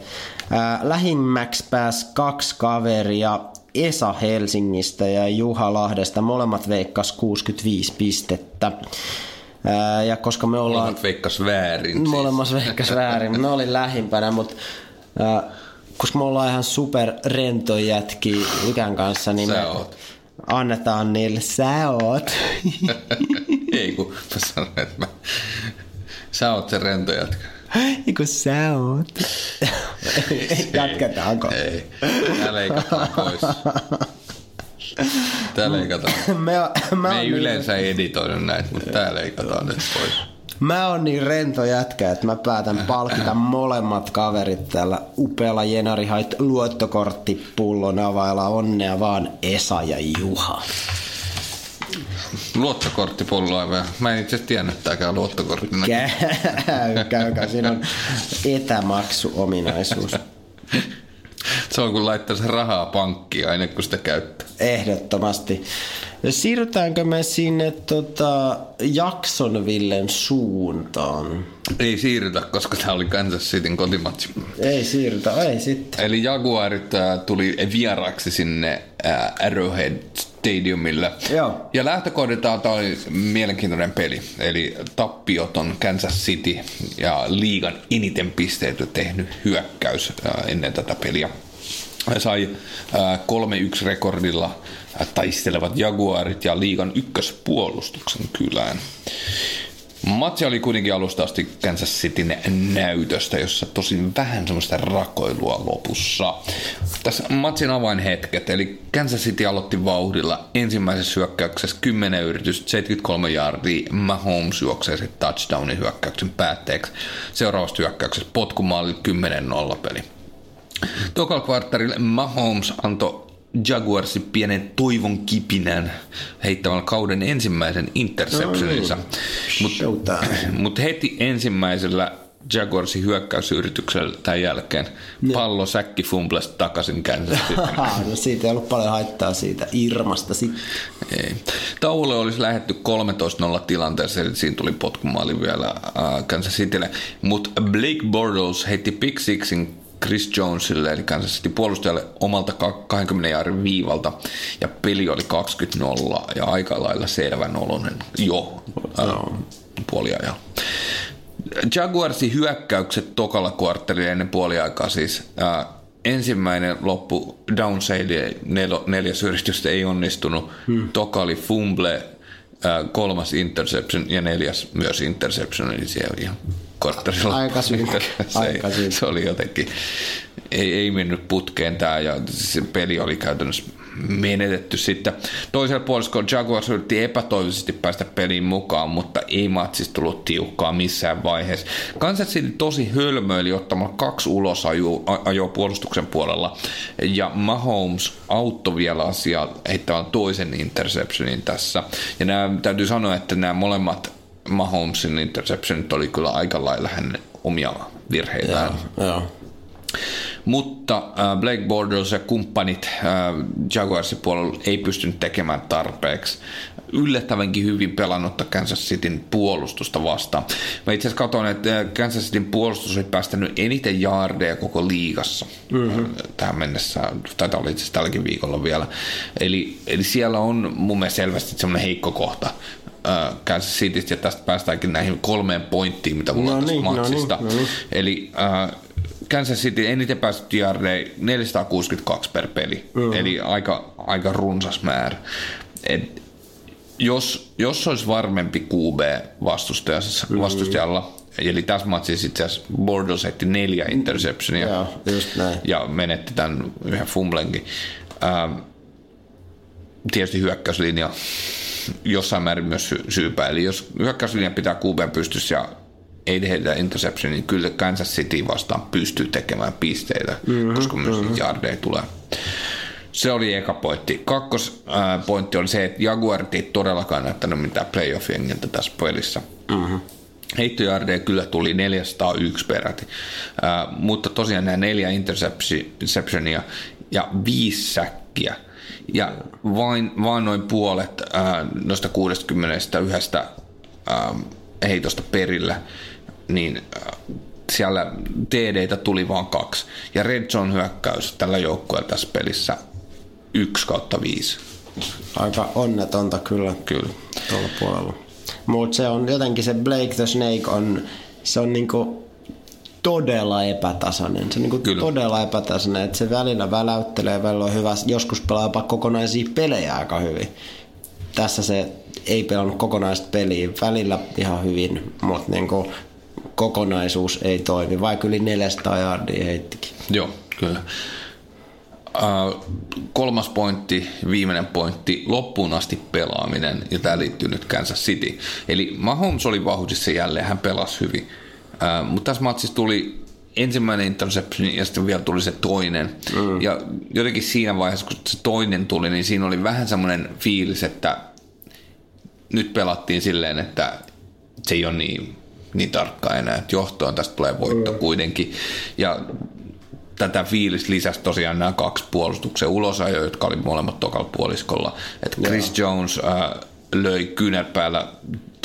lähimmäksi pääsi kaksi kaveria, Esa Helsingistä ja Juha Lahdesta. Molemmat veikkas 65 pistettä. Ja koska me ollaan... Molemmat veikkas väärin. Siis. Molemmat veikkas väärin, mä olin lähimpänä, mutta koska me ollaan ihan super rento jätki Ikän kanssa, niin Sä me oot. annetaan niille, sä oot. Ei kun mä sanoin, että mä... Sä oot se rento. Ei kun sä oot. Jatketaanko? Ei. Tää leikataan pois. Tää leikataan. Me oon ei niin, yleensä editoida näitä, mutta tää leikataan nyt pois. mä oon niin rento jätkä, että mä päätän palkita molemmat kaverit tällä upealla Jenari Hait luottokorttipullon availla. Onnea vaan Esa ja Juha. Luottokorttipulloa. Mä en itse tiennyt tääkään luottokorttina. Käy, käykää. Siinä on etämaksuominaisuus. Se on kun laittaa se rahaa pankkiin aina kun sitä käyttää. Ehdottomasti. Siirrytäänkö me sinne tota, Jacksonvillen suuntaan? Ei siirrytä, koska tää oli Kansas Cityn kotimatsi. Ei siirrytä, ei sitten. Eli Jaguarit tuli vieraksi sinne äh, Arrowhead Stadiumille. Joo. Ja lähtökohdiltaan tämä oli mielenkiintoinen peli. Eli tappiot on Kansas City ja liigan eniten pisteitä tehnyt hyökkäys äh, ennen tätä peliä. He sai äh, 3-1 rekordilla äh, taistelevat Jaguarit ja liigan ykköspuolustuksen kylään. Matsi oli kuitenkin alusta asti Kansas Cityn näytöstä, jossa tosin vähän semmoista rakoilua lopussa. Tässä matsin avainhetket, eli Kansas City aloitti vauhdilla ensimmäisessä hyökkäyksessä 10 yritystä, 73 yardia, Mahomes juoksee sitten touchdownin hyökkäyksen päätteeksi. Seuraavassa hyökkäyksessä potkumaali 10-0 peli. Kvarttarille Mahomes antoi Jaguarsin pienen toivon kipinän heittämällä kauden ensimmäisen interceptioninsa. Mutta Showtime. mut heti ensimmäisellä Jaguarsin hyökkäysyrityksellä tämän jälkeen pallo säkki fumbles takaisin Kansas no siitä ei ollut paljon haittaa siitä Irmasta sitten. Ei. Tauolle olisi lähetty 13-0 tilanteessa, eli siinä tuli potkumaali vielä äh, Kansas Citylle. Mutta Blake Bortles heitti pick sixin Chris Jonesille, eli Kansas City puolustajalle omalta ka- 20 jaarin viivalta, ja peli oli 20-0, ja aika lailla selvän oloinen jo äh, puoliajalla. Jaguarsin hyökkäykset tokalla kvartterilla ennen puoliaikaa siis äh, ensimmäinen loppu downside nel, neljäs yritystä ei onnistunut. Hmm. Toka oli fumble, äh, kolmas interception ja neljäs myös interception, eli siellä ihan kvartterilla. Aika synkkä, se, aika synkkä. se oli jotenkin, ei, ei mennyt putkeen tämä ja se peli oli käytännössä menetetty sitten. Toisella puoliskolla Jaguars yritti epätoivoisesti päästä peliin mukaan, mutta ei matsista tullut tiukkaa missään vaiheessa. Kansas City tosi hölmöili ottamalla kaksi ulos ajoa puolustuksen puolella ja Mahomes auttoi vielä asiaa heittämään toisen interceptionin tässä. Ja nämä, täytyy sanoa, että nämä molemmat Mahomesin interceptionit oli kyllä aika lailla hänen omia virheitään. Joo. Mutta äh, Blake Bortles ja kumppanit äh, Jaguarsin puolella ei pystynyt tekemään tarpeeksi. Yllättävänkin hyvin pelannutta Kansas Cityn puolustusta vastaan. Mä itse asiassa katsoin, että äh, Kansas Cityn puolustus oli päästänyt eniten jaardeja koko liigassa mm-hmm. tähän mennessä. Taitaa olla itse asiassa tälläkin viikolla vielä. Eli, eli siellä on mun mielestä selvästi semmoinen heikko kohta äh, Kansas Citystä, ja tästä päästäänkin näihin kolmeen pointtiin, mitä mulla No on tästä niin, no matsista. niin, no niin. Eli äh, Kansas City eniten päästy yardeja 462 per peli, mm. eli aika, aika runsas määrä. Et jos, jos olisi varmempi QB vastustajassa, mm. vastustajalla, eli tässä matsissa itse asiassa Bordeaux heitti neljä interceptionia Joo, just näin. ja menetti tämän yhden fumblenkin. Ähm, tietysti hyökkäyslinja jossain määrin myös sy- syypää. Eli jos hyökkäyslinja pitää QB pystyssä ja ei tehdä interception, niin kyllä Kansas City vastaan pystyy tekemään pisteitä, mm-hmm, koska myös mm-hmm. yardeja tulee. Se oli eka pointti. Kakkospointti oli se, että Jaguarit ei todellakaan näyttänyt mitään playoff-jengiltä tässä pelissä. Mm-hmm. Heittojardeja kyllä tuli 401 peräti, äh, mutta tosiaan nämä neljä interceptionia ja viisi säkkiä. Ja vain, vain noin puolet äh, noista 61 äh, heitosta perillä, niin äh, siellä TDtä tuli vain kaksi. Ja Red Zone hyökkäys tällä joukkueella tässä pelissä 1 kautta 5. Aika onnetonta kyllä, Kyllä. tuolla puolella. Mutta se on jotenkin se Blake the Snake on, se on niinku todella epätasainen. Se on niinku Kyllä. todella epätasainen, että se välillä väläyttelee, välillä on hyvä, joskus pelaa jopa kokonaisia pelejä aika hyvin. Tässä se ei pelannut kokonaista peliä, välillä ihan hyvin, mutta niinku kokonaisuus ei toimi, vaikka yli 400 yardia heittikin. Joo, kyllä. Uh, kolmas pointti, viimeinen pointti, loppuun asti pelaaminen, ja tämä liittyy nyt Kansas City. Eli Mahomes oli vauhdissa jälleen, hän pelasi hyvin. Mutta tässä matsissa tuli ensimmäinen interception ja sitten vielä tuli se toinen. Mm. Ja jotenkin siinä vaiheessa, kun se toinen tuli, niin siinä oli vähän semmoinen fiilis, että nyt pelattiin silleen, että se ei ole niin, niin tarkka enää, että johtoon tästä tulee voitto mm. kuitenkin. Ja tätä fiilistä lisäsi tosiaan nämä kaksi puolustuksen ulosajoja, jotka oli molemmat tokalla puoliskolla. Että Chris Joo. Jones äh, löi kyynärpäällä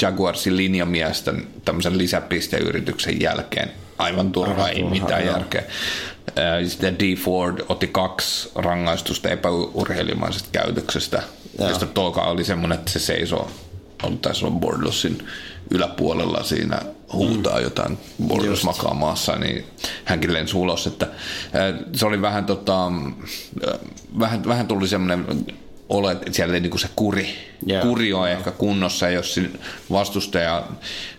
Jaguarsin linjamiestä tämmöisen lisäpisteyrityksen jälkeen. Aivan turhaa, ei mitään joo. järkeä. Sitten D. Ford otti kaksi rangaistusta epäurheilimaisesta käytöksestä, Joo. josta toka oli semmoinen, että se seisoo on taisi olla Bordelsin yläpuolella siinä huutaa jotain Bordelos makaa maassa, niin hänkin lensi ulos, että se oli vähän tota, äh, vähän, vähän tuli semmoinen olo, että siellä ei niinku se kuri, Joo. kuri on ehkä kunnossa, jos vastustaja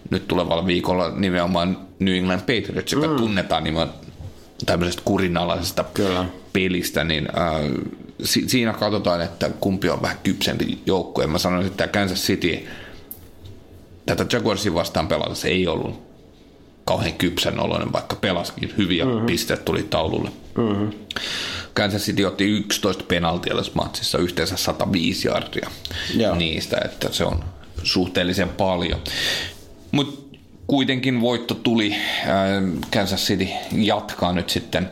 nyt tulevalla viikolla nimenomaan New England Patriots, joka tunnetaan nimenomaan tämmöisestä kurinalaisesta Kyllä. pelistä, niin äh, si- siinä katsotaan, että kumpi on vähän kypsempi joukkue. Mä sanoisin, että tämä Kansas City tätä Jaguarsin vastaan pelatessa ei ollut kauhean kypsän oloinen, vaikka pelaskin hyviä mm-hmm. pisteet tuli taululle. Mm-hmm. Kansas City otti 11 penaltia tässä matsissa, yhteensä 105 jardia Joo. niistä, että se on suhteellisen paljon. Mutta kuitenkin voitto tuli. Äh, Kansas City jatkaa nyt sitten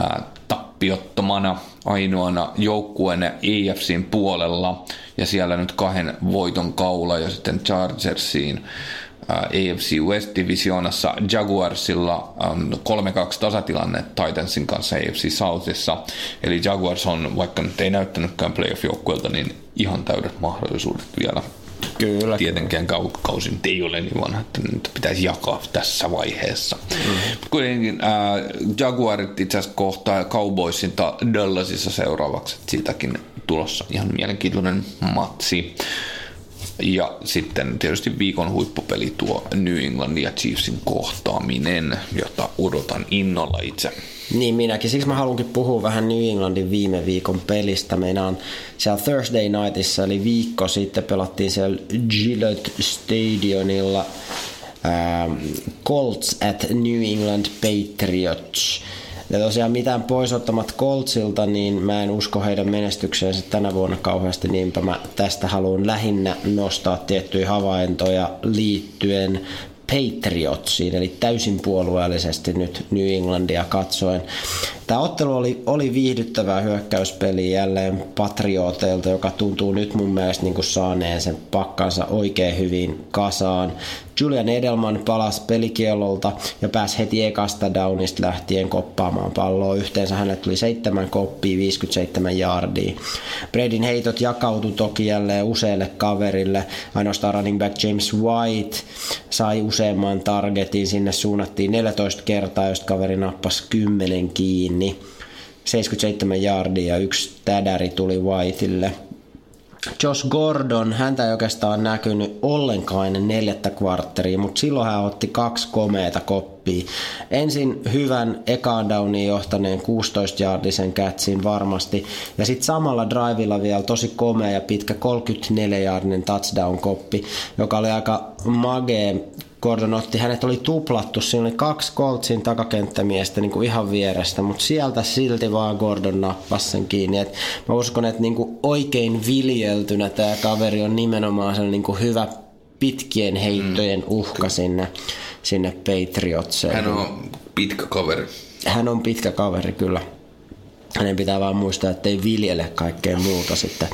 äh, tappiottomana ainoana joukkueena AFCin puolella ja siellä nyt kahden voiton kaula ja sitten Chargersiin AFC West Divisionassa Jaguarsilla on 3-2 tasatilanne Titansin kanssa AFC Southissa. Eli Jaguars on, vaikka nyt ei näyttänytkään playoff-joukkueelta, niin ihan täydet mahdollisuudet vielä Kyllä. tietenkään kau- kausi nyt ei ole niin vanha, että nyt pitäisi jakaa tässä vaiheessa. Mm. Kuitenkin äh, Jaguarit itse asiassa kohtaa Cowboysin Dallasissa seuraavaksi, siitäkin tulossa ihan mielenkiintoinen matsi. Ja sitten tietysti viikon huippupeli tuo New Englandin ja Chiefsin kohtaaminen, jota odotan innolla itse. Niin minäkin, siksi mä haluankin puhua vähän New Englandin viime viikon pelistä. Meinaan siellä Thursday Nightissa, eli viikko sitten pelattiin siellä Gillette Stadionilla ähm, Colts at New England Patriots. Ja tosiaan mitään pois ottamat Coltsilta, niin mä en usko heidän menestykseensä tänä vuonna kauheasti, niinpä mä tästä haluan lähinnä nostaa tiettyjä havaintoja liittyen Patriotsiin, eli täysin puolueellisesti nyt New Englandia katsoen. Tämä ottelu oli, oli viihdyttävää hyökkäyspeliä jälleen Patrioteilta, joka tuntuu nyt mun mielestä niin kuin saaneen sen pakkansa oikein hyvin kasaan. Julian Edelman palasi pelikielolta ja pääsi heti ekasta downista lähtien koppaamaan palloa. Yhteensä hänelle tuli seitsemän koppia, 57 yardia. Bradin heitot jakautu toki jälleen useille kaverille. Ainoastaan running back James White sai useamman targetin. Sinne suunnattiin 14 kertaa, josta kaveri nappasi 10 kiinni. 77 yardia ja yksi tädäri tuli Whiteille. Josh Gordon, häntä ei oikeastaan näkynyt ollenkaan ennen neljättä kvartteria, mutta silloin hän otti kaksi komeita koppia. Ensin hyvän ekaan downiin johtaneen 16-jaardisen kätsin varmasti, ja sitten samalla drivilla vielä tosi komea ja pitkä 34-jaardinen touchdown-koppi, joka oli aika magee Gordon otti, hänet oli tuplattu, siinä oli kaksi Coltsin takakenttämiestä niin kuin ihan vierestä, mutta sieltä silti vaan Gordon nappasi sen kiinni. Et mä uskon, että niin kuin oikein viljeltynä tämä kaveri on nimenomaan sellainen niin kuin hyvä pitkien heittojen uhka sinne, sinne Patriotseen. Hän on pitkä kaveri. Hän on pitkä kaveri kyllä. Hänen pitää vaan muistaa, että ei viljele kaikkea muuta sitten.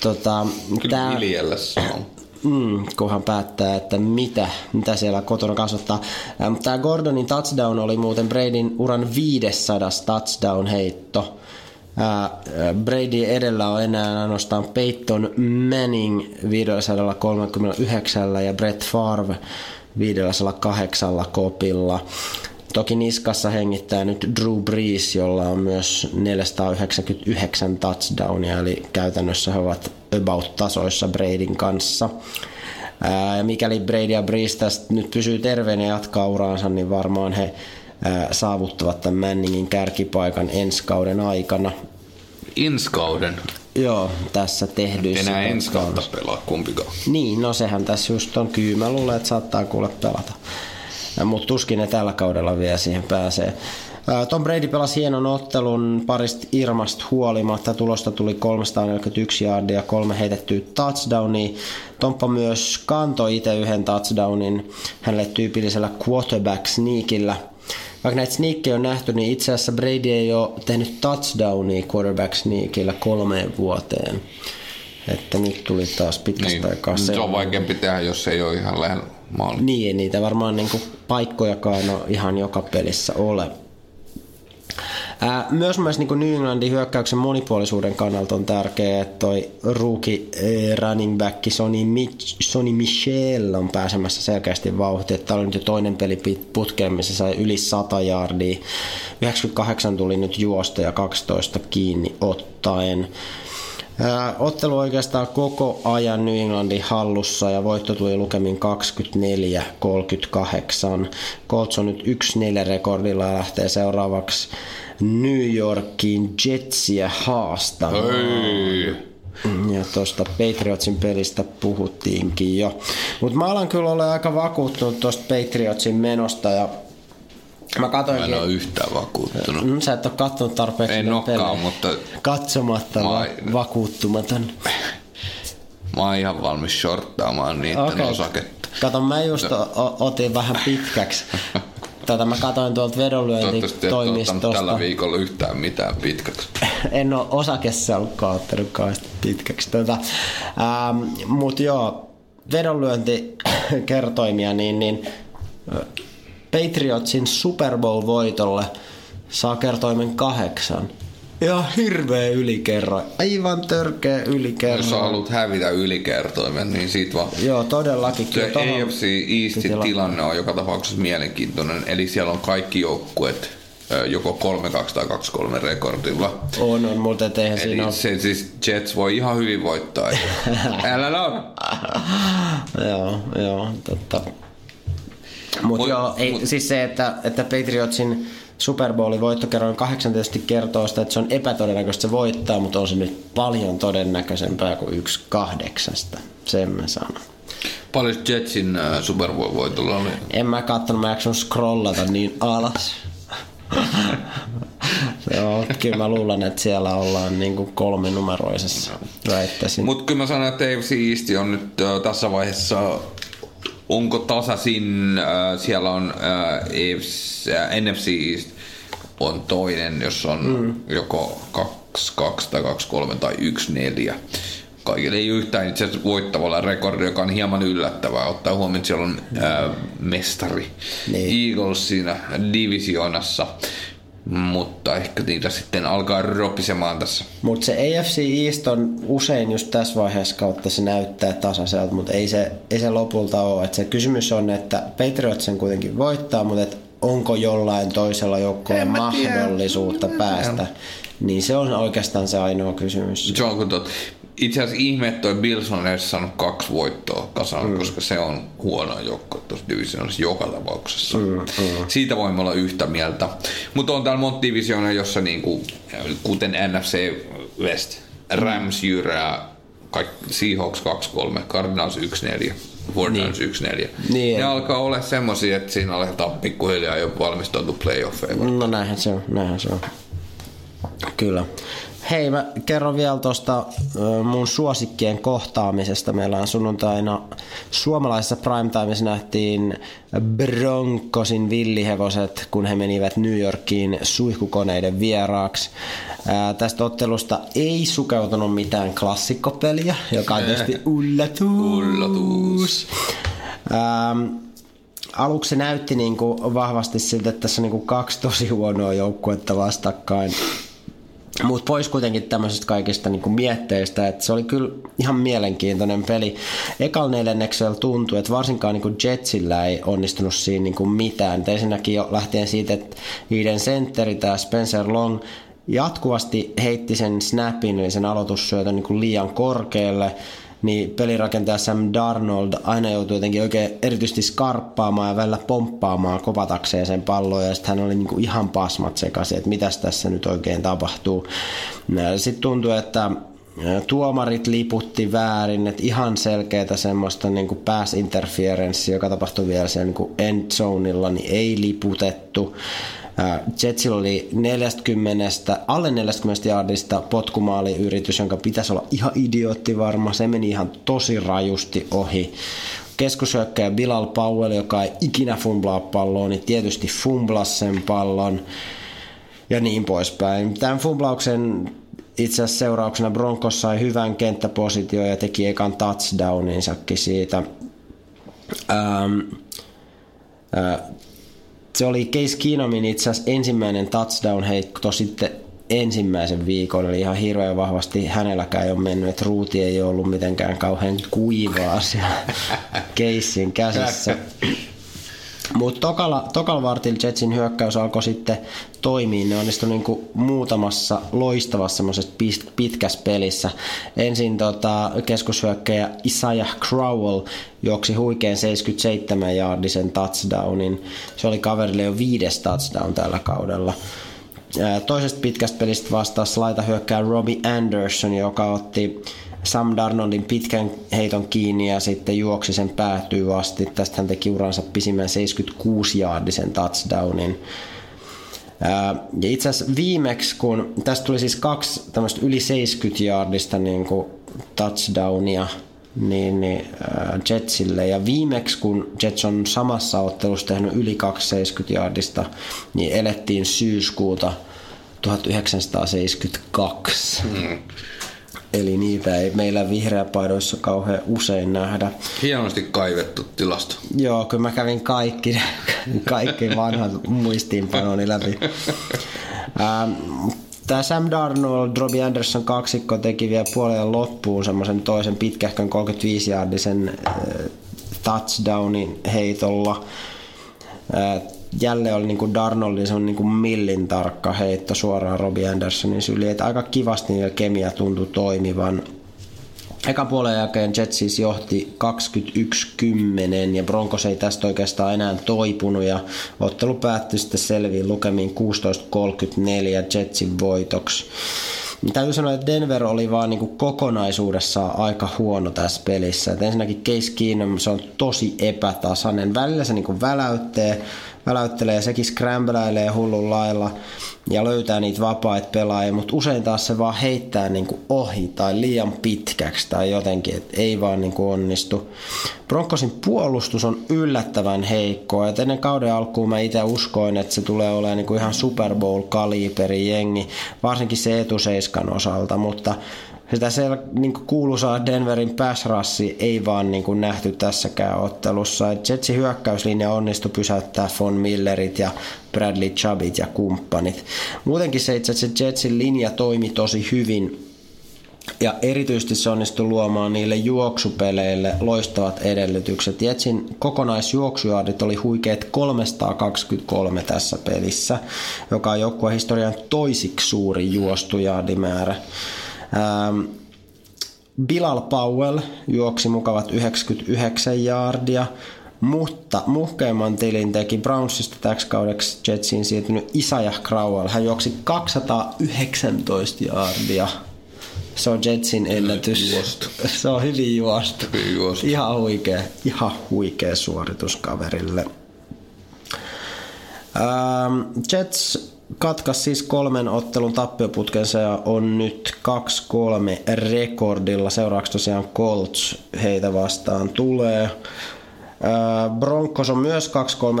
Tota, Kyllä tää- viljellä on. Mm, kunhan päättää, että mitä, mitä siellä kotona kasvattaa. Tämä Gordonin touchdown oli muuten Bradyn uran 500 touchdown-heitto. Brady edellä on enää ainoastaan Peyton Manning 539 ja Brett Favre 508 kopilla. Toki niskassa hengittää nyt Drew Brees, jolla on myös 499 touchdownia, eli käytännössä he ovat about tasoissa Bradyn kanssa. Ää, ja mikäli Brady ja Brees tästä nyt pysyy terveenä ja jatkaa uraansa, niin varmaan he ää, saavuttavat tämän Manningin kärkipaikan ensi kauden aikana. Ensi kauden. Joo, tässä tehdyissä. Enää ensi kautta pelaa kumpikaan. Niin, no sehän tässä just on kyy. Mä luulen, että saattaa kuule pelata. Mutta tuskin ne tällä kaudella vielä siihen pääsee. Ää, Tom Brady pelasi hienon ottelun parista Irmasta huolimatta. Tulosta tuli 341 yardia, kolme heitettyä touchdownia. Tomppa myös kantoi itse yhden touchdownin hänelle tyypillisellä quarterback sneakillä. Vaikka näitä sneakkejä on nähty, niin itse asiassa Brady ei ole tehnyt touchdownia quarterback sneakillä kolmeen vuoteen. Että nyt tuli taas pitkästä Niin. aikaa Se on sellainen. vaikeampi tehdä, jos ei ole ihan lähellä maalia. Niin, niitä varmaan niinku paikkojakaan ole ihan joka pelissä ole. Ää, myös myös niin New Englandin hyökkäyksen monipuolisuuden kannalta on tärkeää, että toi eh, running back Sonny, Mich- Sonny Michel on pääsemässä selkeästi vauhtiin. Tämä oli nyt jo toinen peli putkeen, missä sai yli 100 yardia. 98 tuli nyt juosta ja 12 kiinni ottaen. Ää, Ottelu oikeastaan koko ajan New Englandin hallussa ja voitto tuli lukemin 24-38. Colts on nyt 1-4 rekordilla ja lähtee seuraavaksi New Yorkin Jetsiä haastamaan. Ei. Ja tuosta Patriotsin pelistä puhuttiinkin jo. Mutta mä alan kyllä olla aika vakuuttunut tuosta Patriotsin menosta ja mä Mä en katoinkin... ole yhtään vakuuttunut. Mm, Sä et ole kattonut tarpeeksi En olekaan, mutta Katsomatta Mä- va- vakuuttumaton. mä oon ihan valmis shorttaamaan niiden Okei. osaketta. Kato, mä just o- o- otin vähän pitkäksi. Tota, mä katoin tuolta vedonlyöntitoimistosta. tällä viikolla yhtään mitään pitkäksi. en ole osakesalkkaa ottanut kauheasti pitkäksi. Tota, ähm, mut joo, vedonlyöntikertoimia, niin, niin Patriotsin Super Bowl-voitolle saa kertoimen kahdeksan. Ihan hirveä ylikerroin. Aivan törkeä Jos sä ylikerroin. haluat hävitä ylikertoimen, niin sit vaan Joo, todellakin. Se AFC Eastin tilanne on joka tapauksessa mielenkiintoinen, eli siellä on kaikki joukkueet joko 3-2 tai 2-3 rekordilla. On, on, mutta eihän siinä Eli ole se siis Jets voi ihan hyvin voittaa. Älä naura. joo, joo, totta. Mutta Mut- joo, ei, mut- siis se, että, että Patriotsin Super Bowlin voittokerroin 8 tietysti kertoo sitä, että se on epätodennäköistä se voittaa, mutta on se nyt paljon todennäköisempää kuin yksi kahdeksasta. Sen mä sanon. Paljon Jetsin ö, Super Bowl voitolla oli? En mä kattonut, mä jakson scrollata niin alas. Joo, kyllä mä luulen, että siellä ollaan niin kuin kolme numeroisessa väittäisin. Mutta kyllä mä sanon, että AFC East on nyt ö, tässä vaiheessa onko tasaisin, äh, siellä on äh, AFC, äh, NFC East on toinen, jos on mm. joko 2-2 tai 2-3 tai 1-4. Kaikille ei yhtään itse asiassa voittavalla rekordi, joka on hieman yllättävää, ottaa huomioon, että siellä on äh, mestari Niin. Eagles siinä divisioonassa, mutta ehkä niitä sitten alkaa ropisemaan tässä. Mutta se AFC East on usein just tässä vaiheessa kautta se näyttää tasaiselta, mutta ei se, ei se lopulta ole. Et se kysymys on, että Patriots sen kuitenkin voittaa, mutta et onko jollain toisella En mä tiedä. mahdollisuutta päästä. Niin se on oikeastaan se ainoa kysymys. Se on kun tot, itse asiassa ihme, että toi Bills on edes saanut kaksi voittoa kasaan, mm. koska se on huono joukko tuossa divisioonassa joka tapauksessa. Mm, mm. Siitä voimme olla yhtä mieltä. Mutta on täällä monta divisioona, jossa niinku, kuten NFC West, Rams jyrää, kaikki, Seahawks 2-3, Cardinals 1-4. 49 1-4. Niin. Ne alkaa olla semmosia, että siinä aletaan pikkuhiljaa jo valmistautua playoffeihin. No näinhän se on, näinhän se on. Kyllä. Hei, mä kerron vielä tuosta mun suosikkien kohtaamisesta. Meillä on sunnuntaina suomalaisessa primetimeissa nähtiin Broncosin villihevoset, kun he menivät New Yorkiin suihkukoneiden vieraaksi. Ää, tästä ottelusta ei sukeutunut mitään klassikkopeliä, joka on tietysti yllätys. Yllätys. Ähm, aluksi se näytti niinku vahvasti siltä, että tässä on niinku kaksi tosi huonoa joukkuetta vastakkain. Mutta pois kuitenkin tämmöisistä kaikista niinku mietteistä, että se oli kyllä ihan mielenkiintoinen peli. Ekal neljänneksellä tuntui, että varsinkaan niinku Jetsillä ei onnistunut siinä niinku mitään. Ensinnäkin jo lähtien siitä, että niiden sentteri, tämä Spencer Long, jatkuvasti heitti sen snapin, eli sen aloitussyötön niinku liian korkealle niin pelirakentaja Sam Darnold aina joutui jotenkin oikein erityisesti skarppaamaan ja välillä pomppaamaan kopatakseen sen pallon ja sitten hän oli niinku ihan pasmat sekaisin, että mitäs tässä nyt oikein tapahtuu. Sitten tuntui, että tuomarit liputti väärin, että ihan selkeätä semmoista niin kuin pass interference, joka tapahtui vielä siellä niin kuin end zoneilla, niin ei liputettu. Jetsillä oli 40, alle 40 yardista potkumaaliyritys, jonka pitäisi olla ihan idiootti varma. Se meni ihan tosi rajusti ohi. Keskushyökkäjä Bilal Powell, joka ei ikinä fumblaa palloa, niin tietysti fumblas sen pallon ja niin poispäin. Tämän fumblauksen itse asiassa seurauksena Broncos sai hyvän kenttäposition ja teki ekan touchdowninsakin siitä. Ähm, äh, se oli Case Keenumin itse asiassa ensimmäinen touchdown heitto sitten ensimmäisen viikon, eli ihan hirveän vahvasti hänelläkään ei ole mennyt, että ruuti ei ollut mitenkään kauhean kuivaa siellä keissin käsissä. Mutta tokalla, tokalla vartilla Jetsin hyökkäys alkoi sitten toimia. Ne onnistui niinku muutamassa loistavassa pitkässä pelissä. Ensin tota, keskushyökkäjä Isaiah Crowell juoksi huikean 77 jaardisen touchdownin. Se oli kaverille jo viides touchdown tällä kaudella. Toisesta pitkästä pelistä vastasi laita hyökkää Robbie Anderson, joka otti Sam Darnoldin pitkän heiton kiinni ja sitten juoksi sen päätyy asti. Tästä hän teki uransa pisimmän 76-jaardisen touchdownin. Ja itse asiassa viimeksi, kun tästä tuli siis kaksi tämmöistä yli 70 jaardista niin touchdownia niin, niin äh, Jetsille. Ja viimeksi, kun Jets on samassa ottelussa tehnyt yli 270 jaardista, niin elettiin syyskuuta 1972. Mm. Eli niitä ei meillä vihreäpaidoissa kauhean usein nähdä. Hienosti kaivettu tilasto. Joo, kyllä mä kävin kaikki, kaikki vanhat muistiinpanoni läpi. Ähm, Tämä Sam Darnold, Robbie Anderson kaksikko teki vielä puolen loppuun semmoisen toisen pitkähkön 35-jaardisen äh, touchdownin heitolla. Äh, jälleen oli niin Darnoldin se on niin kuin millin tarkka heitto suoraan Robbie Andersonin syliin. Että aika kivasti niillä kemia tuntui toimivan. Ekan puolen jälkeen Jets siis johti 21-10 ja Broncos ei tästä oikeastaan enää toipunut ja ottelu päättyi sitten selviin lukemiin 16-34 Jetsin voitoksi. Täytyy sanoa, että Denver oli vaan niin kokonaisuudessaan aika huono tässä pelissä. Et ensinnäkin Case Keenum, se on tosi epätasainen. Välillä se niin väläyttee, väläyttelee, sekin scrambleilee hullun lailla ja löytää niitä vapaita pelaajia, mutta usein taas se vaan heittää kuin ohi tai liian pitkäksi tai jotenkin, että ei vaan niin kuin onnistu. Broncosin puolustus on yllättävän heikkoa, ja ennen kauden alkuun mä itse uskoin, että se tulee olemaan niin kuin ihan Super Bowl-kaliberi jengi, varsinkin se etuseiskan osalta, mutta sitä sel, niin kuuluisaa Denverin passrassi ei vaan niin kuin nähty tässäkään ottelussa. Jetsin hyökkäyslinja onnistui pysäyttää Von Millerit ja Bradley Chubbit ja kumppanit. Muutenkin se itse asiassa Jetsin linja toimi tosi hyvin ja erityisesti se onnistui luomaan niille juoksupeleille loistavat edellytykset. Jetsin kokonaisjuoksujaardit oli huikeet 323 tässä pelissä, joka on joukkueen historian toisiksi suuri juostujaardimäärä. Ähm, Bilal Powell juoksi mukavat 99 jaardia, mutta muhkeimman tilin teki Brownsista täksi kaudeksi Jetsiin siirtynyt Isaiah Crowell. Hän juoksi 219 jaardia. Se on Jetsin ennätys. Juostu. Se on hyvin juostu. Hyvin juostu. Ihan huikea, ihan huikea suoritus kaverille. Ähm, Jets katkas siis kolmen ottelun tappioputkensa ja on nyt 2-3 rekordilla. Seuraavaksi tosiaan Colts heitä vastaan tulee. Broncos on myös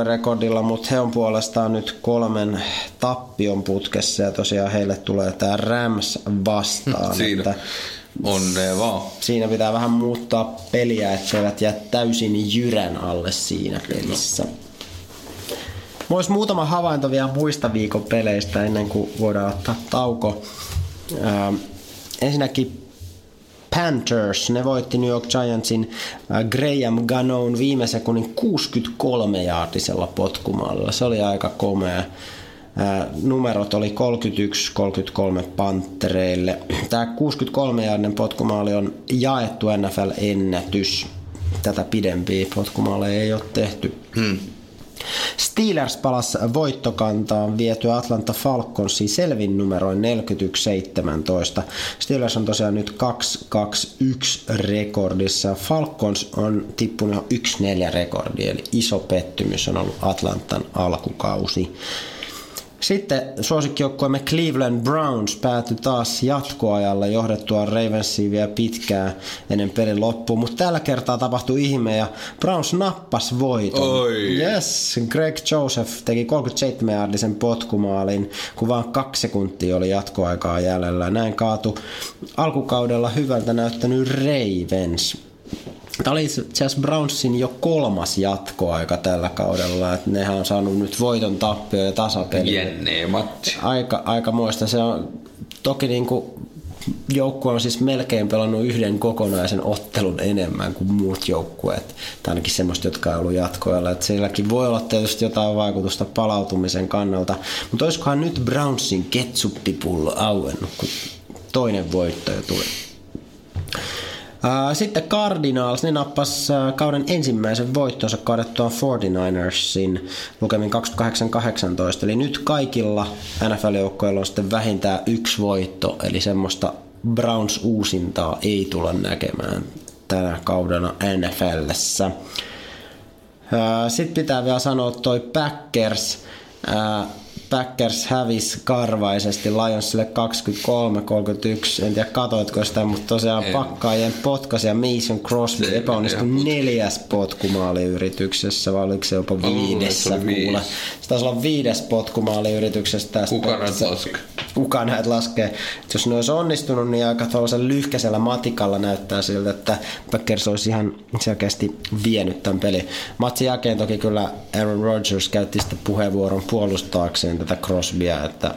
2-3 rekordilla, mutta he on puolestaan nyt kolmen tappion putkessa ja tosiaan heille tulee tämä Rams vastaan. Siinä. Että Onnea vaan. siinä pitää vähän muuttaa peliä, että eivät jää täysin jyrän alle siinä pelissä. Mulla olisi muutama havainto vielä muista viikon peleistä ennen kuin voidaan ottaa tauko. Ää, ensinnäkin Panthers, ne voitti New York Giantsin äh, Graham Ganon viime sekunnin 63 jaardisella potkumalla. Se oli aika komea. Äh, numerot oli 31-33 Panttereille. Tämä 63 jaardinen potkumaali on jaettu NFL-ennätys. Tätä pidempiä potkumaaleja ei ole tehty. Hmm. Steelers palasi voittokantaan viety Atlanta Falconsiin selvin numeroin 41-17. Steelers on tosiaan nyt 2-2-1 rekordissa. Falcons on tippunut jo 1-4 rekordi, eli iso pettymys on ollut Atlantan alkukausi. Sitten suosikkijoukkueemme Cleveland Browns päätyi taas jatkoajalla johdettua Ravensia vielä pitkään ennen pelin loppuun, mutta tällä kertaa tapahtui ihme ja Browns nappas voiton. Oi. Yes, Greg Joseph teki 37 jaardisen potkumaalin, kun vain kaksi sekuntia oli jatkoaikaa jäljellä. Näin kaatu alkukaudella hyvältä näyttänyt Ravens. Tämä oli itse asiassa Brownsin jo kolmas jatkoaika tällä kaudella, että nehän on saanut nyt voiton tappio ja tasapeli. Jennee matsi. Aika, aika muista. Se on toki niin kuin joukkue on siis melkein pelannut yhden kokonaisen ottelun enemmän kuin muut joukkueet. Tai ainakin semmoista, jotka on ollut jatkoilla. Että silläkin voi olla tietysti jotain vaikutusta palautumisen kannalta. Mutta olisikohan nyt Brownsin ketsuppipullo auennut, kun toinen voitto jo tuli. Sitten Cardinals, ne nappas kauden ensimmäisen voittonsa kaadettua 49ersin lukemin 28-18. Eli nyt kaikilla NFL-joukkoilla on sitten vähintään yksi voitto, eli semmoista Browns uusintaa ei tulla näkemään tänä kaudena NFLssä. Sitten pitää vielä sanoa toi Packers. Packers hävisi karvaisesti Lionsille 23-31. En tiedä katoitko sitä, mutta tosiaan en. pakkaajien potkasi ja Mason Crosby epäonnistui neljäs potkumaaliyrityksessä, vai oliko se jopa viidessä kuule. Se taisi olla viides potkumaaliyrityksessä tästä. Kuka näitä laskee? Kuka näitä laskee? Jos ne olisi onnistunut, niin aika tuollaisella lyhkäisellä matikalla näyttää siltä, että Packers olisi ihan selkeästi vienyt tämän pelin. Matsin jälkeen toki kyllä Aaron Rodgers käytti sitä puheenvuoron puolustaakseen tätä Crosbya, että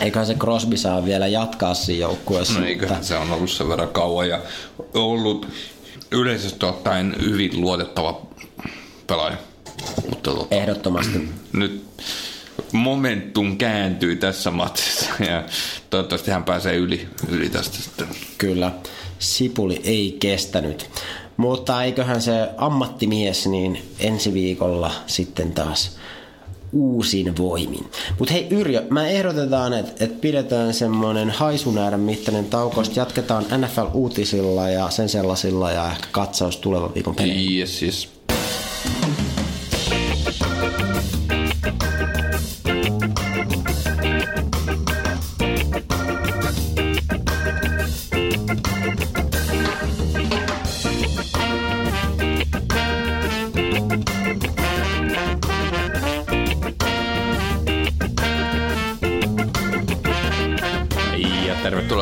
eiköhän se Crosby saa vielä jatkaa siinä joukkueessa. No eiköhän mutta... se on ollut sen verran kauan ja ollut yleisesti ottaen hyvin luotettava pelaaja. Mutta tota, Ehdottomasti. Nyt momentum kääntyy tässä matsissa ja toivottavasti hän pääsee yli, yli tästä sitten. Kyllä, Sipuli ei kestänyt. Mutta eiköhän se ammattimies niin ensi viikolla sitten taas uusin voimin. Mutta hei Yrjö, mä ehdotetaan, että et pidetään semmoinen haisunäärän mittainen tauko, jatketaan NFL-uutisilla ja sen sellaisilla ja ehkä katsaus tulevan viikon peleihin. Yes, yes.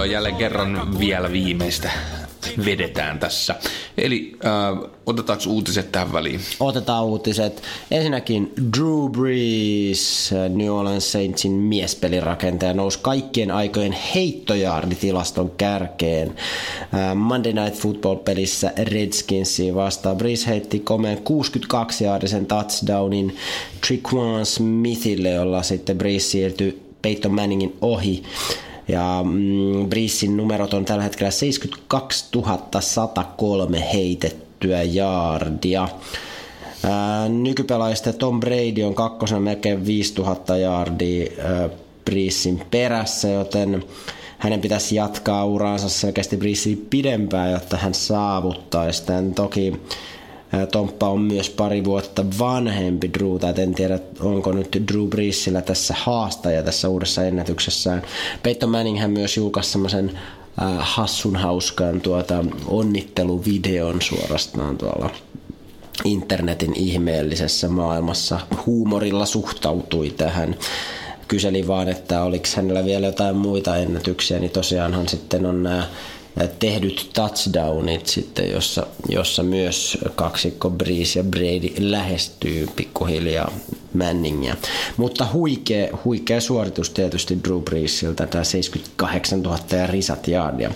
Jälleen kerran vielä viimeistä vedetään tässä. Eli äh, otetaanko uutiset tähän väliin? Otetaan uutiset. Ensinnäkin Drew Brees, New Orleans Saintsin miespelirakentaja, nousi kaikkien aikojen heittojaarditilaston kärkeen. Äh, Monday Night Football-pelissä Redskinsiin vastaan. Brees heitti komeen 62-jaardisen touchdownin Triquan Smithille, jolla sitten Brees siirtyi Peyton Manningin ohi. Ja mm, numerot on tällä hetkellä 72 103 heitettyä jaardia. Nykypelaajista Tom Brady on kakkosena melkein 5000 jaardia Breesin perässä, joten hänen pitäisi jatkaa uraansa selkeästi Breesia pidempään, jotta hän saavuttaisi tämän. Toki Tomppa on myös pari vuotta vanhempi Drew, tai en tiedä onko nyt Drew Breesillä tässä haastaja tässä uudessa ennätyksessään. Peyton Manning hän myös julkaisi semmoisen äh, hassun hauskan tuota, onnitteluvideon suorastaan tuolla internetin ihmeellisessä maailmassa. Huumorilla suhtautui tähän kyseli vaan, että oliko hänellä vielä jotain muita ennätyksiä, niin tosiaanhan sitten on nämä tehdyt touchdownit sitten, jossa, jossa myös kaksikko Breeze ja Brady lähestyy pikkuhiljaa Manningia. Mutta huikea, huikea suoritus tietysti Drew Breesiltä, tämä 78 000 ja risat jardia.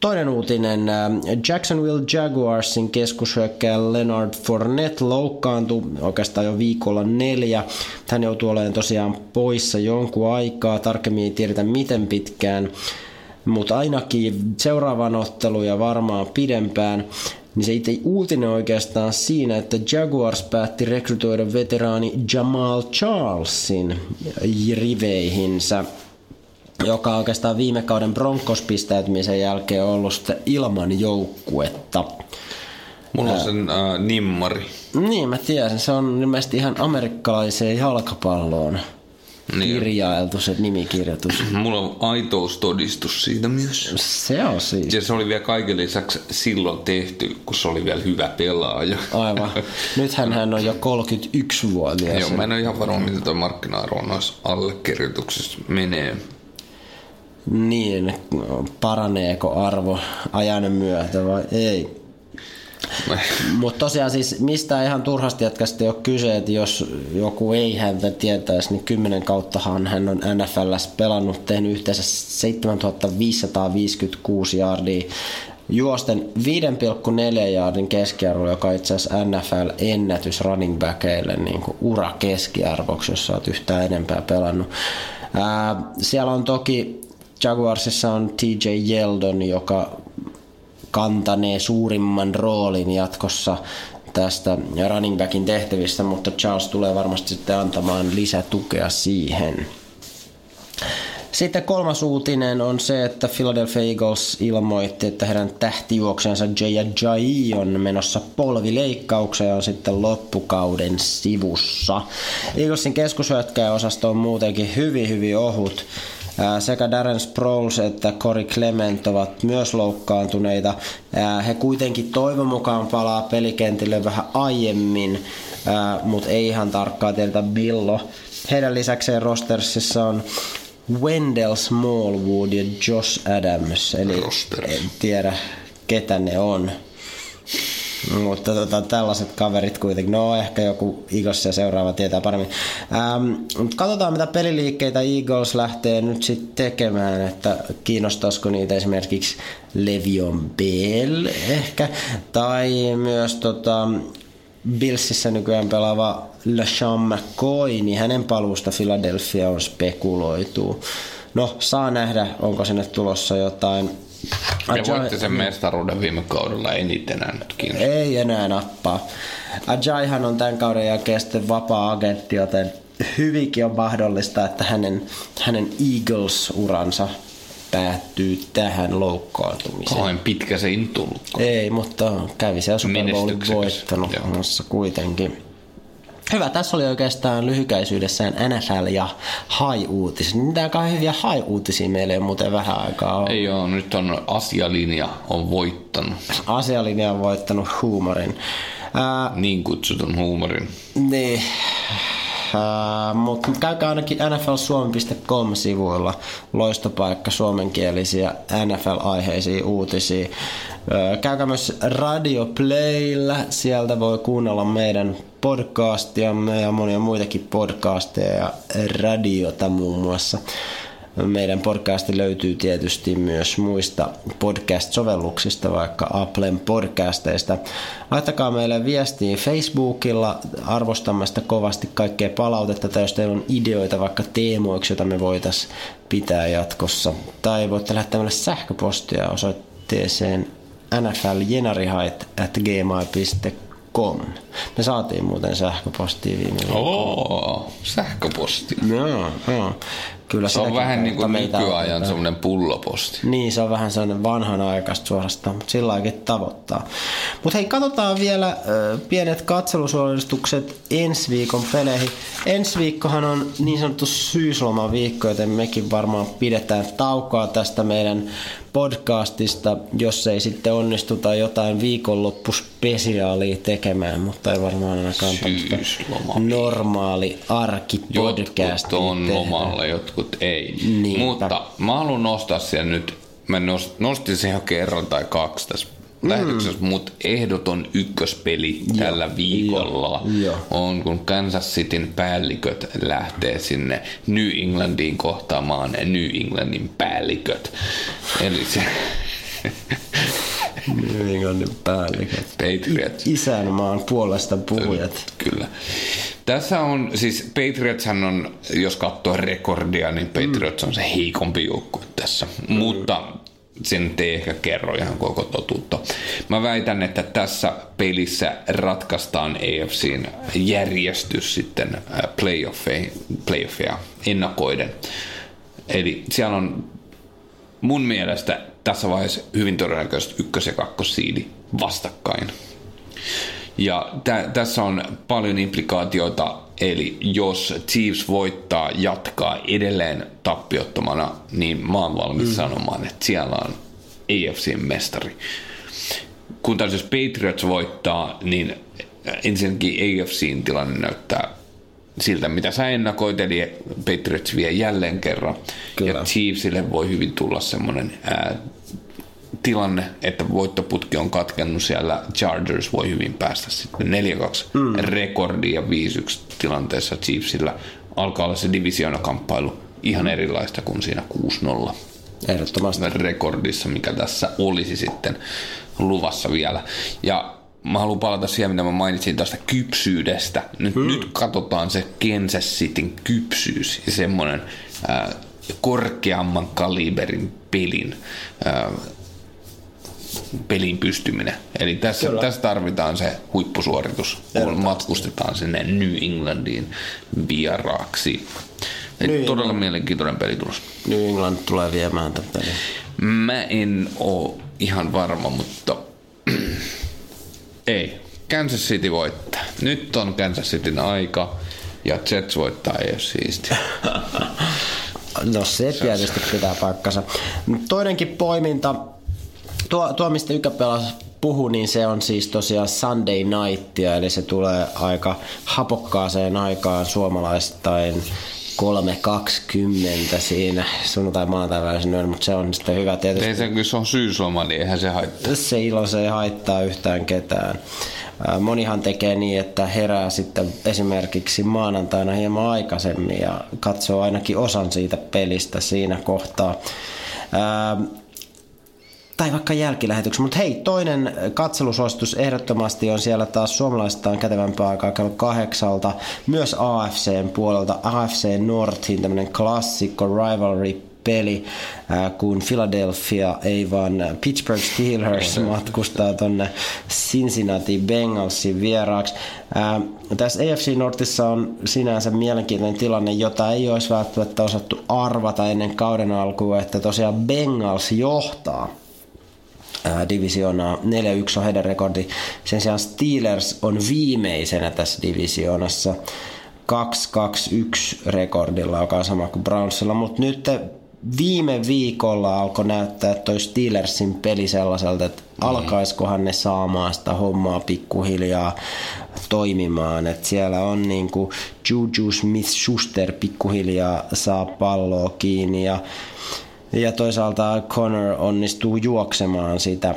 Toinen uutinen. äh, Jacksonville Jaguarsin keskushyökkäjä Leonard Fournette loukkaantui oikeastaan jo viikolla neljä. Hän joutuu olemaan tosiaan poissa jonkun aikaa. Tarkemmin ei tiedetä miten pitkään. Mutta ainakin seuraavaan otteluun ja varmaan pidempään. Niin se itse uutinen oikeastaan siinä, että Jaguars päätti rekrytoida veteraani Jamal Charlesin riveihinsä joka on oikeastaan viime kauden Broncos-pistäytymisen jälkeen ollut sitten ilman joukkuetta. Mulla on sen äh, nimmari. Niin, mä tiedän. Se on ilmeisesti ihan amerikkalaiseen jalkapalloon Niin. kirjailtu se nimikirjoitus. Mulla on aitoustodistus siitä myös. Se on siis. Ja se oli vielä kaiken lisäksi silloin tehty, kun se oli vielä hyvä pelaaja. Aivan. Nythän hän on jo 31-vuotias. Joo, mä en ole ihan varma, mitä tuo markkina-arvo noissa allekirjoituksissa menee. Niin, paraneeko arvo ajan myötä vai ei. Mutta tosiaan siis mistä ihan turhasti jätkästä ei ole kyse, että jos joku ei häntä tietäisi, niin 10 kauttahan hän on NFLs pelannut, tehnyt yhteensä 7556 jardia, juosten 5,4 jardin keskiarvo, joka itse asiassa NFL-ennätys running backeille niin ura keskiarvoksi, jos sä oot yhtään enempää pelannut. Ää, siellä on toki Jaguarsissa on TJ Yeldon, joka kantanee suurimman roolin jatkossa tästä running backin tehtävistä, mutta Charles tulee varmasti sitten antamaan lisätukea siihen. Sitten kolmas uutinen on se, että Philadelphia Eagles ilmoitti, että heidän tähtijuoksensa Jay Jai on menossa polvileikkaukseen on sitten loppukauden sivussa. Eaglesin keskushyökkäjäosasto on muutenkin hyvin hyvin ohut. Sekä Darren Sproles että Corey Clement ovat myös loukkaantuneita. He kuitenkin toivon mukaan palaa pelikentille vähän aiemmin, mutta ei ihan tarkkaa tiedetä milloin. Heidän lisäkseen rostersissa on Wendell Smallwood ja Josh Adams, eli Rosters. en tiedä ketä ne on. Mutta tota, tällaiset kaverit kuitenkin, no ehkä joku Eagles ja seuraava tietää paremmin. Ähm, mut katsotaan mitä peliliikkeitä Eagles lähtee nyt sitten tekemään, että kiinnostaisiko niitä esimerkiksi Levion Bell ehkä, tai myös tota, Billsissä nykyään pelaava LaShawn McCoy, niin hänen paluusta Philadelphia on spekuloitu. No, saa nähdä, onko sinne tulossa jotain. Me Ajay- voitte sen mestaruuden viime kaudella, ei niitä enää nyt kiinnosta. ei enää nappaa. Ajaihan on tämän kauden jälkeen sitten vapaa-agentti, joten hyvinkin on mahdollista, että hänen, hänen Eagles-uransa päättyy tähän loukkaantumiseen. Kauhean pitkä se ei tullut. Ei, mutta kävi siellä Super Bowlin voittanut kuitenkin. Hyvä, tässä oli oikeastaan lyhykäisyydessään NFL ja hai-uutiset. Mitään hyviä hai-uutisia meillä ei ole muuten vähän aikaa ollut. Ei oo, nyt on asialinja on voittanut. Asialinja on voittanut huumorin. Ää, Niin kutsutun huumorin. Niin. Uh, mutta käykää ainakin nflsuomi.com-sivuilla loistopaikka suomenkielisiä NFL-aiheisia uutisia. Uh, käykää myös Radio Playllä, sieltä voi kuunnella meidän podcastiamme ja monia muitakin podcasteja ja radiota muun muassa. Meidän podcasti löytyy tietysti myös muista podcast-sovelluksista, vaikka Applen podcasteista. Laittakaa meille viestiä Facebookilla, arvostamme sitä kovasti kaikkea palautetta, tai jos teillä on ideoita vaikka teemoiksi, joita me voitaisiin pitää jatkossa. Tai voitte lähettää meille sähköpostia osoitteeseen nfljenarihait at. Me saatiin muuten sähköpostia viime viikolla. Oo, sähköposti. Joo, joo. Kyllä Se on vähän niin kuin nykyajan semmoinen pulloposti. Niin, se on vähän sellainen vanhanaikaista suorastaan, mutta sillä tavoittaa. Mutta hei, katsotaan vielä ö, pienet katselusuositukset ensi viikon peleihin. Ensi viikkohan on niin sanottu syyslomaviikko, joten mekin varmaan pidetään taukoa tästä meidän podcastista, jos ei sitten onnistuta jotain viikonloppuspesiaalia tekemään, mutta ei varmaan ainakaan normaali arki Jotkut on lomalla, jotkut ei. Niinpä. Mutta mä haluan nostaa sen nyt, mä nost- nostin sen jo kerran tai kaksi tässä lähetyksessä, mutta ehdoton ykköspeli tällä viikolla Joo. on, kun Kansas Cityn päälliköt lähtee sinne New Englandiin kohtaamaan New Englandin päälliköt. Eli se New Englandin päälliköt. Patriots. Isänmaan puolesta puhujat. Kyllä. Tässä on, siis Patriotshan on, jos katsoo rekordia, niin Patriots on se heikompi joukkue tässä. Mm. Mutta sen ei ehkä kerro ihan koko totuutta. Mä väitän, että tässä pelissä ratkaistaan AFCn järjestys sitten äh, playoffeja, playoffeja ennakoiden. Eli siellä on mun mielestä tässä vaiheessa hyvin todennäköisesti ykkös- ja kakkossiidi vastakkain. Ja tä, tässä on paljon implikaatioita, eli jos Chiefs voittaa jatkaa edelleen tappiottomana, niin mä oon valmis mm. sanomaan, että siellä on AFCn mestari. Kun taas jos Patriots voittaa, niin ensinnäkin AFCn tilanne näyttää siltä, mitä sä ennakoit, eli Patriots vie jälleen kerran. Kyllä. Ja Chiefsille voi hyvin tulla semmoinen tilanne, että voittoputki on katkennut siellä, Chargers voi hyvin päästä sitten 4-2 mm. rekordi ja 5-1 tilanteessa Chiefsillä alkaa olla se divisionakamppailu ihan erilaista kuin siinä 6-0 Ehdottomasti. rekordissa, mikä tässä olisi sitten luvassa vielä. Ja mä haluan palata siihen, mitä mä mainitsin tästä kypsyydestä. Nyt, hmm. nyt katsotaan se Kansas Cityn kypsyys ja semmoinen äh, korkeamman kaliberin pelin äh, pelin pystyminen. Eli tässä, tässä tarvitaan se huippusuoritus, kun matkustetaan sinne New Englandiin vieraaksi. Eli New todella mielenkiintoinen pelitulos. New England tulee viemään tätä peliä. Mä en oo ihan varma, mutta ei. Kansas City voittaa. Nyt on Kansas Cityn aika ja Jets voittaa AFC East. No se tietysti pitää paikkansa. Toinenkin poiminta, tuo, tuo mistä Ykäpelas puhui, niin se on siis tosiaan Sunday Nightia, eli se tulee aika hapokkaaseen aikaan suomalaistain 3.20 siinä sunnuntai maanantai välisenä yönä, mutta se on sitten hyvä tietysti. Ei se, kun se on syysloma, niin eihän se haittaa. Se ilo se ei haittaa yhtään ketään. Ää, Monihan tekee niin, että herää sitten esimerkiksi maanantaina hieman aikaisemmin ja katsoo ainakin osan siitä pelistä siinä kohtaa. Tai vaikka jälkilähetyksessä. Mutta hei, toinen katselusuositus ehdottomasti on siellä taas suomalaistaan kätevämpää aikaa kello kahdeksalta. Myös AFCn puolelta. AFC Northin tämmöinen klassikko rivalry peli, äh, kun Philadelphia ei vaan Pittsburgh Steelers matkustaa tonne Cincinnati Bengalsin vieraaksi. Äh, Tässä AFC Northissa on sinänsä mielenkiintoinen tilanne, jota ei olisi välttämättä osattu arvata ennen kauden alkua, että tosiaan Bengals johtaa divisioonaa. 4-1 on heidän rekordi. Sen sijaan Steelers on viimeisenä tässä divisioonassa 2-2-1 rekordilla, joka on sama kuin Brownsilla, mutta nyt viime viikolla alkoi näyttää toi Steelersin peli sellaiselta, että alkaiskohan ne saamaan sitä hommaa pikkuhiljaa toimimaan. Et siellä on niinku Juju Smith-Schuster pikkuhiljaa saa palloa kiinni ja ja toisaalta Connor onnistuu juoksemaan sitä.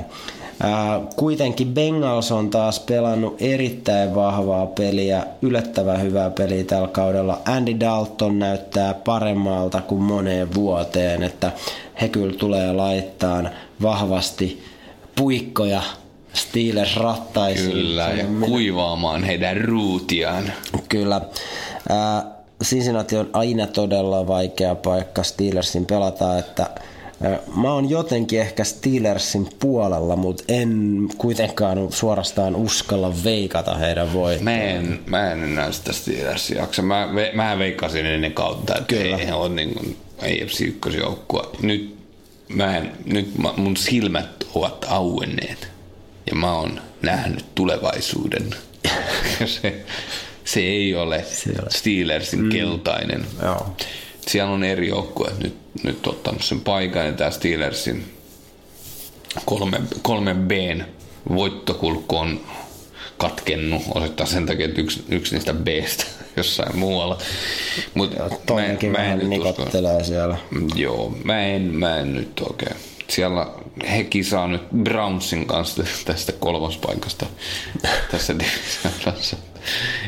Kuitenkin Bengals on taas pelannut erittäin vahvaa peliä, yllättävän hyvää peliä tällä kaudella. Andy Dalton näyttää paremmalta kuin moneen vuoteen, että he kyllä tulee laittaa vahvasti puikkoja Steelers rattaisiin. Kyllä, ja kuivaamaan heidän ruutiaan. Kyllä. Ää, Cincinnati on aina todella vaikea paikka Steelersin pelata, että mä oon jotenkin ehkä Steelersin puolella, mutta en kuitenkaan suorastaan uskalla veikata heidän voittoa. Mä en, mä en enää sitä Steelersia jaksa. Mä, mä veikkasin ennen kautta, että Kyllä. ei ole niin kuin AFC ykkösjoukkua. Nyt, mä en, nyt mä, mun silmät ovat auenneet ja mä oon nähnyt tulevaisuuden. Se, se ei ole Se ei ole. Steelersin mm. keltainen. Joo. Siellä on eri joukkueet nyt, nyt ottanut sen paikan ja tämä Steelersin kolme, kolme Bn voittokulku on katkennut osittain sen takia, että yksi, yksi niistä Bstä jossain muualla. Mut Toinenkin vähän nyt usko- siellä. Mm, Joo, mä en, mä en nyt oikein. Siellä he kisaa nyt Brownsin kanssa tästä kolmospaikasta tässä divisioonassa.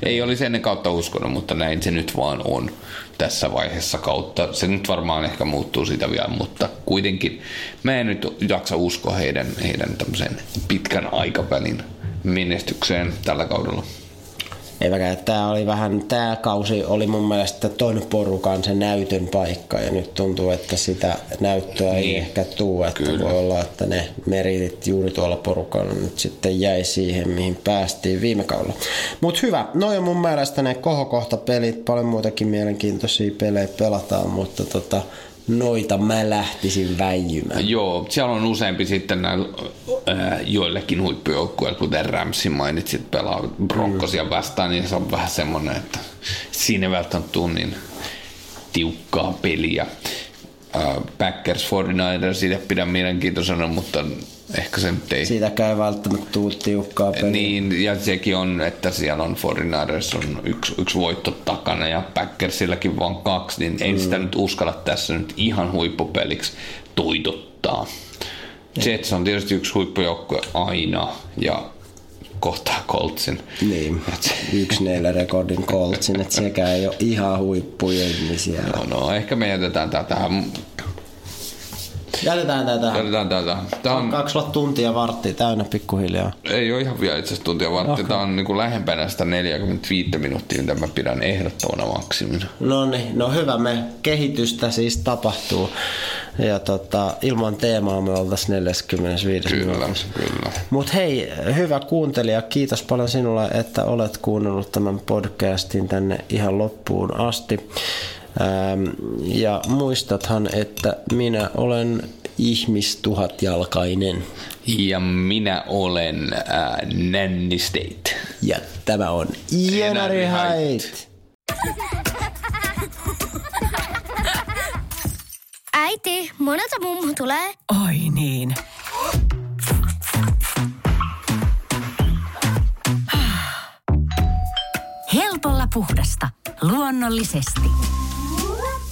Ei olisi ennen kautta uskonut, mutta näin se nyt vaan on tässä vaiheessa kautta. Se nyt varmaan ehkä muuttuu sitä vielä, mutta kuitenkin mä en nyt jaksa uskoa heidän, heidän tämmöisen pitkän aikavälin menestykseen tällä kaudella. Eiväkä tämä oli vähän, tämä kausi oli mun mielestä ton porukan se näytön paikka ja nyt tuntuu, että sitä näyttöä ei Niin. ehkä tuu, että Kyllä. voi olla, että ne meritit juuri tuolla porukalla nyt sitten jäi siihen, mihin päästiin viime kaudella. Mutta hyvä, noin on mun mielestä ne kohokohta pelit, paljon muitakin mielenkiintoisia pelejä pelataan, mutta tota, noita mä lähtisin väijymään. Joo, siellä on useampi sitten näillä ää, joillekin huippujoukkueilla, kuten Ramsin mainitsit, pelaa Broncosia vastaan, niin se on vähän semmoinen, että siinä välttämättä tule niin tiukkaa peliä. Packers 49ers, siitä pidän mielenkiintoisena, mutta ehkä se nyt ei... Siitäkään ei välttämättä tuu tiukkaa peliä. Niin, ja sekin on, että siellä on 49ers on yksi, yksi voitto takana ja Packersillakin vaan kaksi, niin en sitä nyt uskalla tässä nyt ihan huippupeliksi toitottaa. Jets on tietysti yksi huippujoukkue aina ja kohtaa Coltsin. Niin, yksi neljä rekordin Coltsin, että sekään ei ole ihan huippuja, niin siellä. No, no, ehkä me jätetään tää tähän. Jätetään tätä. Jätetään tää tähän. Tää on, Kaksi tuntia varttia täynnä pikkuhiljaa. ei ole ihan vielä itse asiassa tuntia, vaan okay. tää on niinku lähempänä sitä 45 minuuttia, mitä mä pidän ehdottomana maksimina. No niin, no hyvä, me kehitystä siis tapahtuu. Ja tota, ilman teemaa me oltaisiin 45 Kyllä, minuutissa. kyllä. Mutta hei, hyvä kuuntelija, kiitos paljon sinulle, että olet kuunnellut tämän podcastin tänne ihan loppuun asti. Ähm, ja muistathan, että minä olen ihmistuhatjalkainen Ja minä olen äh, Nanny State. ja tämä on Ienari Hait. Hait. Äiti, monelta mummu tulee? Oi niin. Helpolla puhdasta. Luonnollisesti.